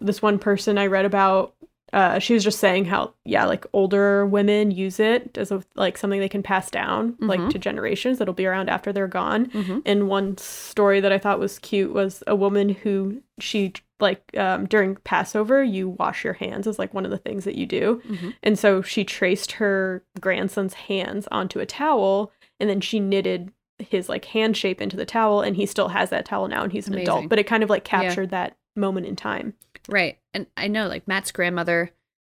B: this one person I read about, uh, she was just saying how, yeah, like older women use it as a, like something they can pass down like
C: Mhm.
B: to generations that'll be around after they're gone.
C: mm-hmm.
B: And one story that I thought was cute was a woman who she like um, during Passover, you wash your hands is like one of the things that you do.
C: Mm-hmm.
B: And so she traced her grandson's hands onto a towel and then she knitted his like hand shape into the towel and he still has that towel now and he's an
C: Amazing.
B: adult. But it kind of like
C: Yeah.
B: captured that moment in time.
C: right and i know like matt's grandmother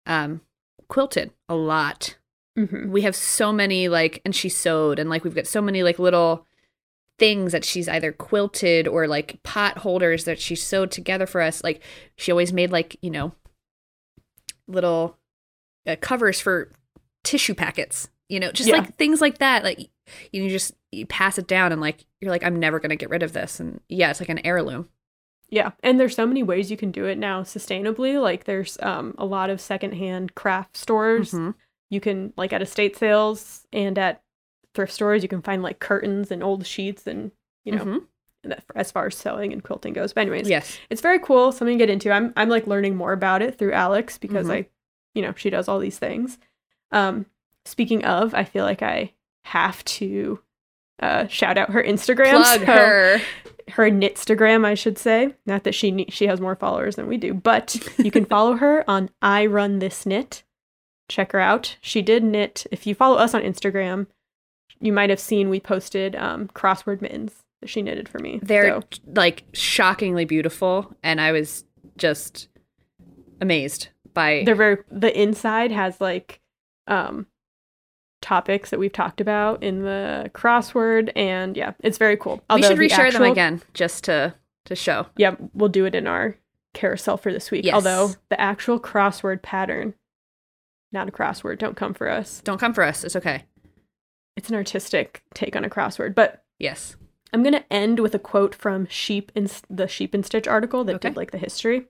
C: um quilted a lot
B: Mm-hmm.
C: we have so many like and she sewed and like we've got so many like little things that she's either quilted or like pot holders that she sewed together for us like she always made like you know little uh, covers for tissue packets you know just
B: Yeah.
C: like things like that like you just you pass it down and like you're like i'm never gonna get rid of this and yeah it's like an heirloom
B: Yeah, and there's so many ways you can do it now sustainably. Like there's um a lot of secondhand craft stores.
C: Mhm.
B: You can like at estate sales and at thrift stores you can find like curtains and old sheets and you know
C: Mhm.
B: that, as far as sewing and quilting goes. But anyways,
C: yes
B: it's very cool. Something to get into. I'm I'm like learning more about it through Alex because
C: Mhm.
B: I, you know, she does all these things. Um, speaking of, I feel like I have to uh shout out her Instagram.
C: plug
B: So-
C: her
B: her Knitstagram, I should say. Not that she ne- she has more followers than we do, but you can follow her on I Run This Knit. Check her out. She did knit. If you follow us on Instagram, you might have seen we posted um, crossword mittens that she knitted for me.
C: They're
B: So,
C: like shockingly beautiful, and I was just amazed by.
B: they're very. The inside has like um, topics that we've talked about in the crossword, and yeah, it's very cool.
C: we
B: Although
C: should
B: the
C: reshare them again just to to show.
B: Yeah, we'll do it in our carousel for this week.
C: Yes.
B: Although the actual crossword pattern, not a crossword, don't come for us.
C: Don't come for us. It's okay.
B: It's an artistic take on a crossword. But
C: Yes.
B: I'm going to end with a quote from Sheep in the Sheep and Stitch article that
C: Okay.
B: did like the history.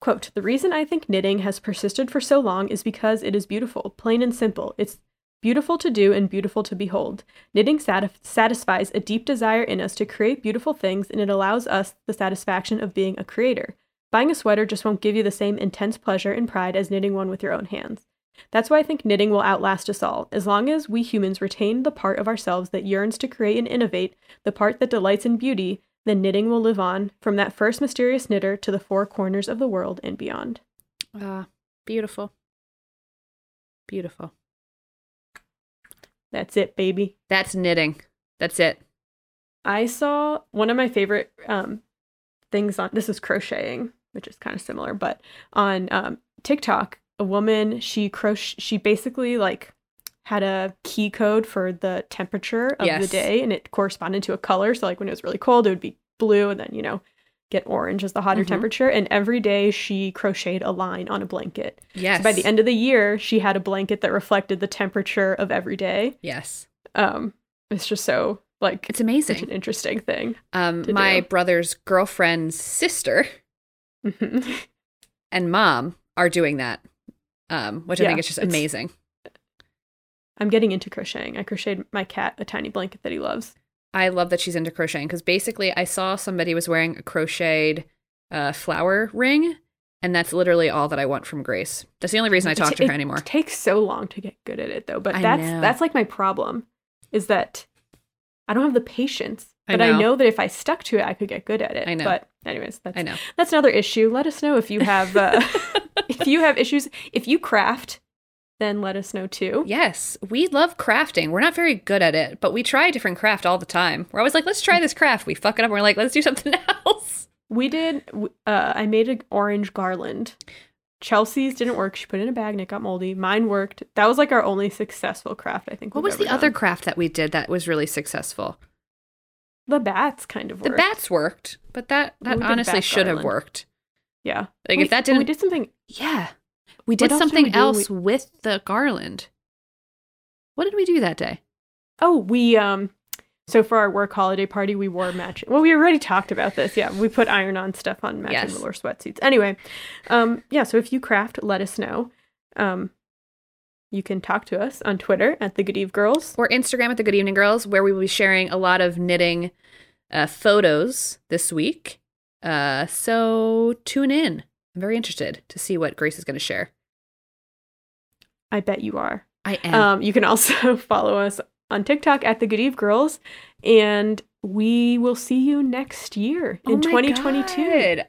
B: Quote, the reason I think knitting has persisted for so long is because it is beautiful, plain and simple. It's beautiful to do and beautiful to behold. Knitting satis- satisfies a deep desire in us to create beautiful things, and it allows us the satisfaction of being a creator. Buying a sweater just won't give you the same intense pleasure and pride as knitting one with your own hands. That's why I think knitting will outlast us all. As long as we humans retain the part of ourselves that yearns to create and innovate, the part that delights in beauty, then knitting will live on from that first mysterious knitter to the four corners of the world and beyond.
C: Ah, beautiful. Beautiful.
B: That's it, baby.
C: That's knitting. That's it.
B: I saw one of my favorite um, things on this is crocheting, which is kind of similar, but on um, TikTok, a woman she crochet she basically like had a key code for the temperature of the day, and it corresponded to a color. So like when it was really cold, it would be blue, and then you know get orange as the hotter
C: Mhm.
B: temperature. And every day she crocheted a line on a blanket.
C: Yes.
B: So by the end of the year, she had a blanket that reflected the temperature of every day.
C: Yes.
B: Um, it's just so like
C: It's
B: such an
C: amazing.
B: interesting thing.
C: Um, my
B: do.
C: brother's girlfriend's sister
B: Mhm.
C: and mom are doing that, um, which I
B: Yeah,
C: think is just amazing.
B: I'm getting into crocheting. I crocheted my cat a tiny blanket that he loves.
C: I love that she's into crocheting because basically I saw somebody was wearing a crocheted uh, flower ring, and that's literally all that I want from Grace. That's the only reason I talk
B: ta-
C: to her anymore.
B: it takes so long to get good at it though, but
C: I
B: that's
C: know.
B: that's like my problem is that I don't have the patience. But I
C: know.
B: know. that if I stuck to it, I could get good at it.
C: I know.
B: But anyways, that's
C: I know.
B: that's another issue. Let us know if you have uh, if you have issues. If you craft, then let us know too.
C: Yes, we love crafting. We're not very good at it, but we try a different craft all the time. We're always like, let's try this craft. We fuck it up. We're like, let's do something else.
B: We did. Uh, I made an orange garland. Chelsea's didn't work. She put it in a bag and it got moldy. Mine worked. That was like our only successful craft. I think.
C: What was the
B: ever
C: other craft that we did that was really successful?
B: the bats kind of worked.
C: The bats worked, but that that honestly should have worked.
B: Yeah.
C: Like
B: Wait,
C: if that
B: didn't, we did something.
C: yeah, we did
B: else did
C: something
B: we
C: else
B: We-
C: with the garland. What did we do that day?
B: Oh, we um. So for our work holiday party, we wore matching. Well, we already talked about this. Yeah, we put iron-on stuff on matching
C: Yes.
B: velour sweatsuits. Anyway, um, yeah. So if you craft, let us know. Um, you can talk to us on Twitter at the Good Eve Girls.
C: or Instagram at the Good Evening Girls, where we will be sharing a lot of knitting uh, photos this week. Uh, so tune in. I'm very interested to see what Grace is going to share.
B: I bet you are.
C: I am.
B: Um, you can also follow us on TikTok at the Good Eve Girls, and we will see you next year in 2022.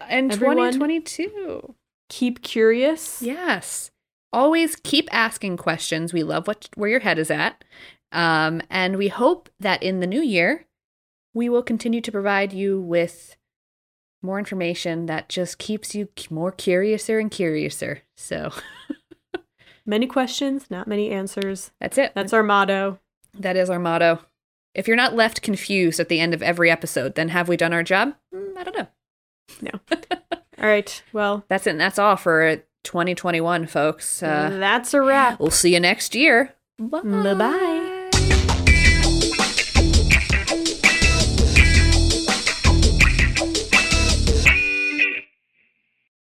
C: In
B: Everyone-
C: 2022.
B: Keep curious.
C: Yes. Always keep asking questions. We love what where your head is at. Um, and we hope that in the new year, we will continue to provide you with more information that just keeps you more curiouser and curiouser. So
B: Many questions, not many answers.
C: that's it.
B: That's our motto.
C: That is our motto. If you're not left confused at the end of every episode, then have we done our job? Mm, I don't know. No.
B: all right. Well,
C: That's it. And that's all for 2021, folks. Uh,
B: that's a wrap.
C: we'll see you next year.
B: Bye bye.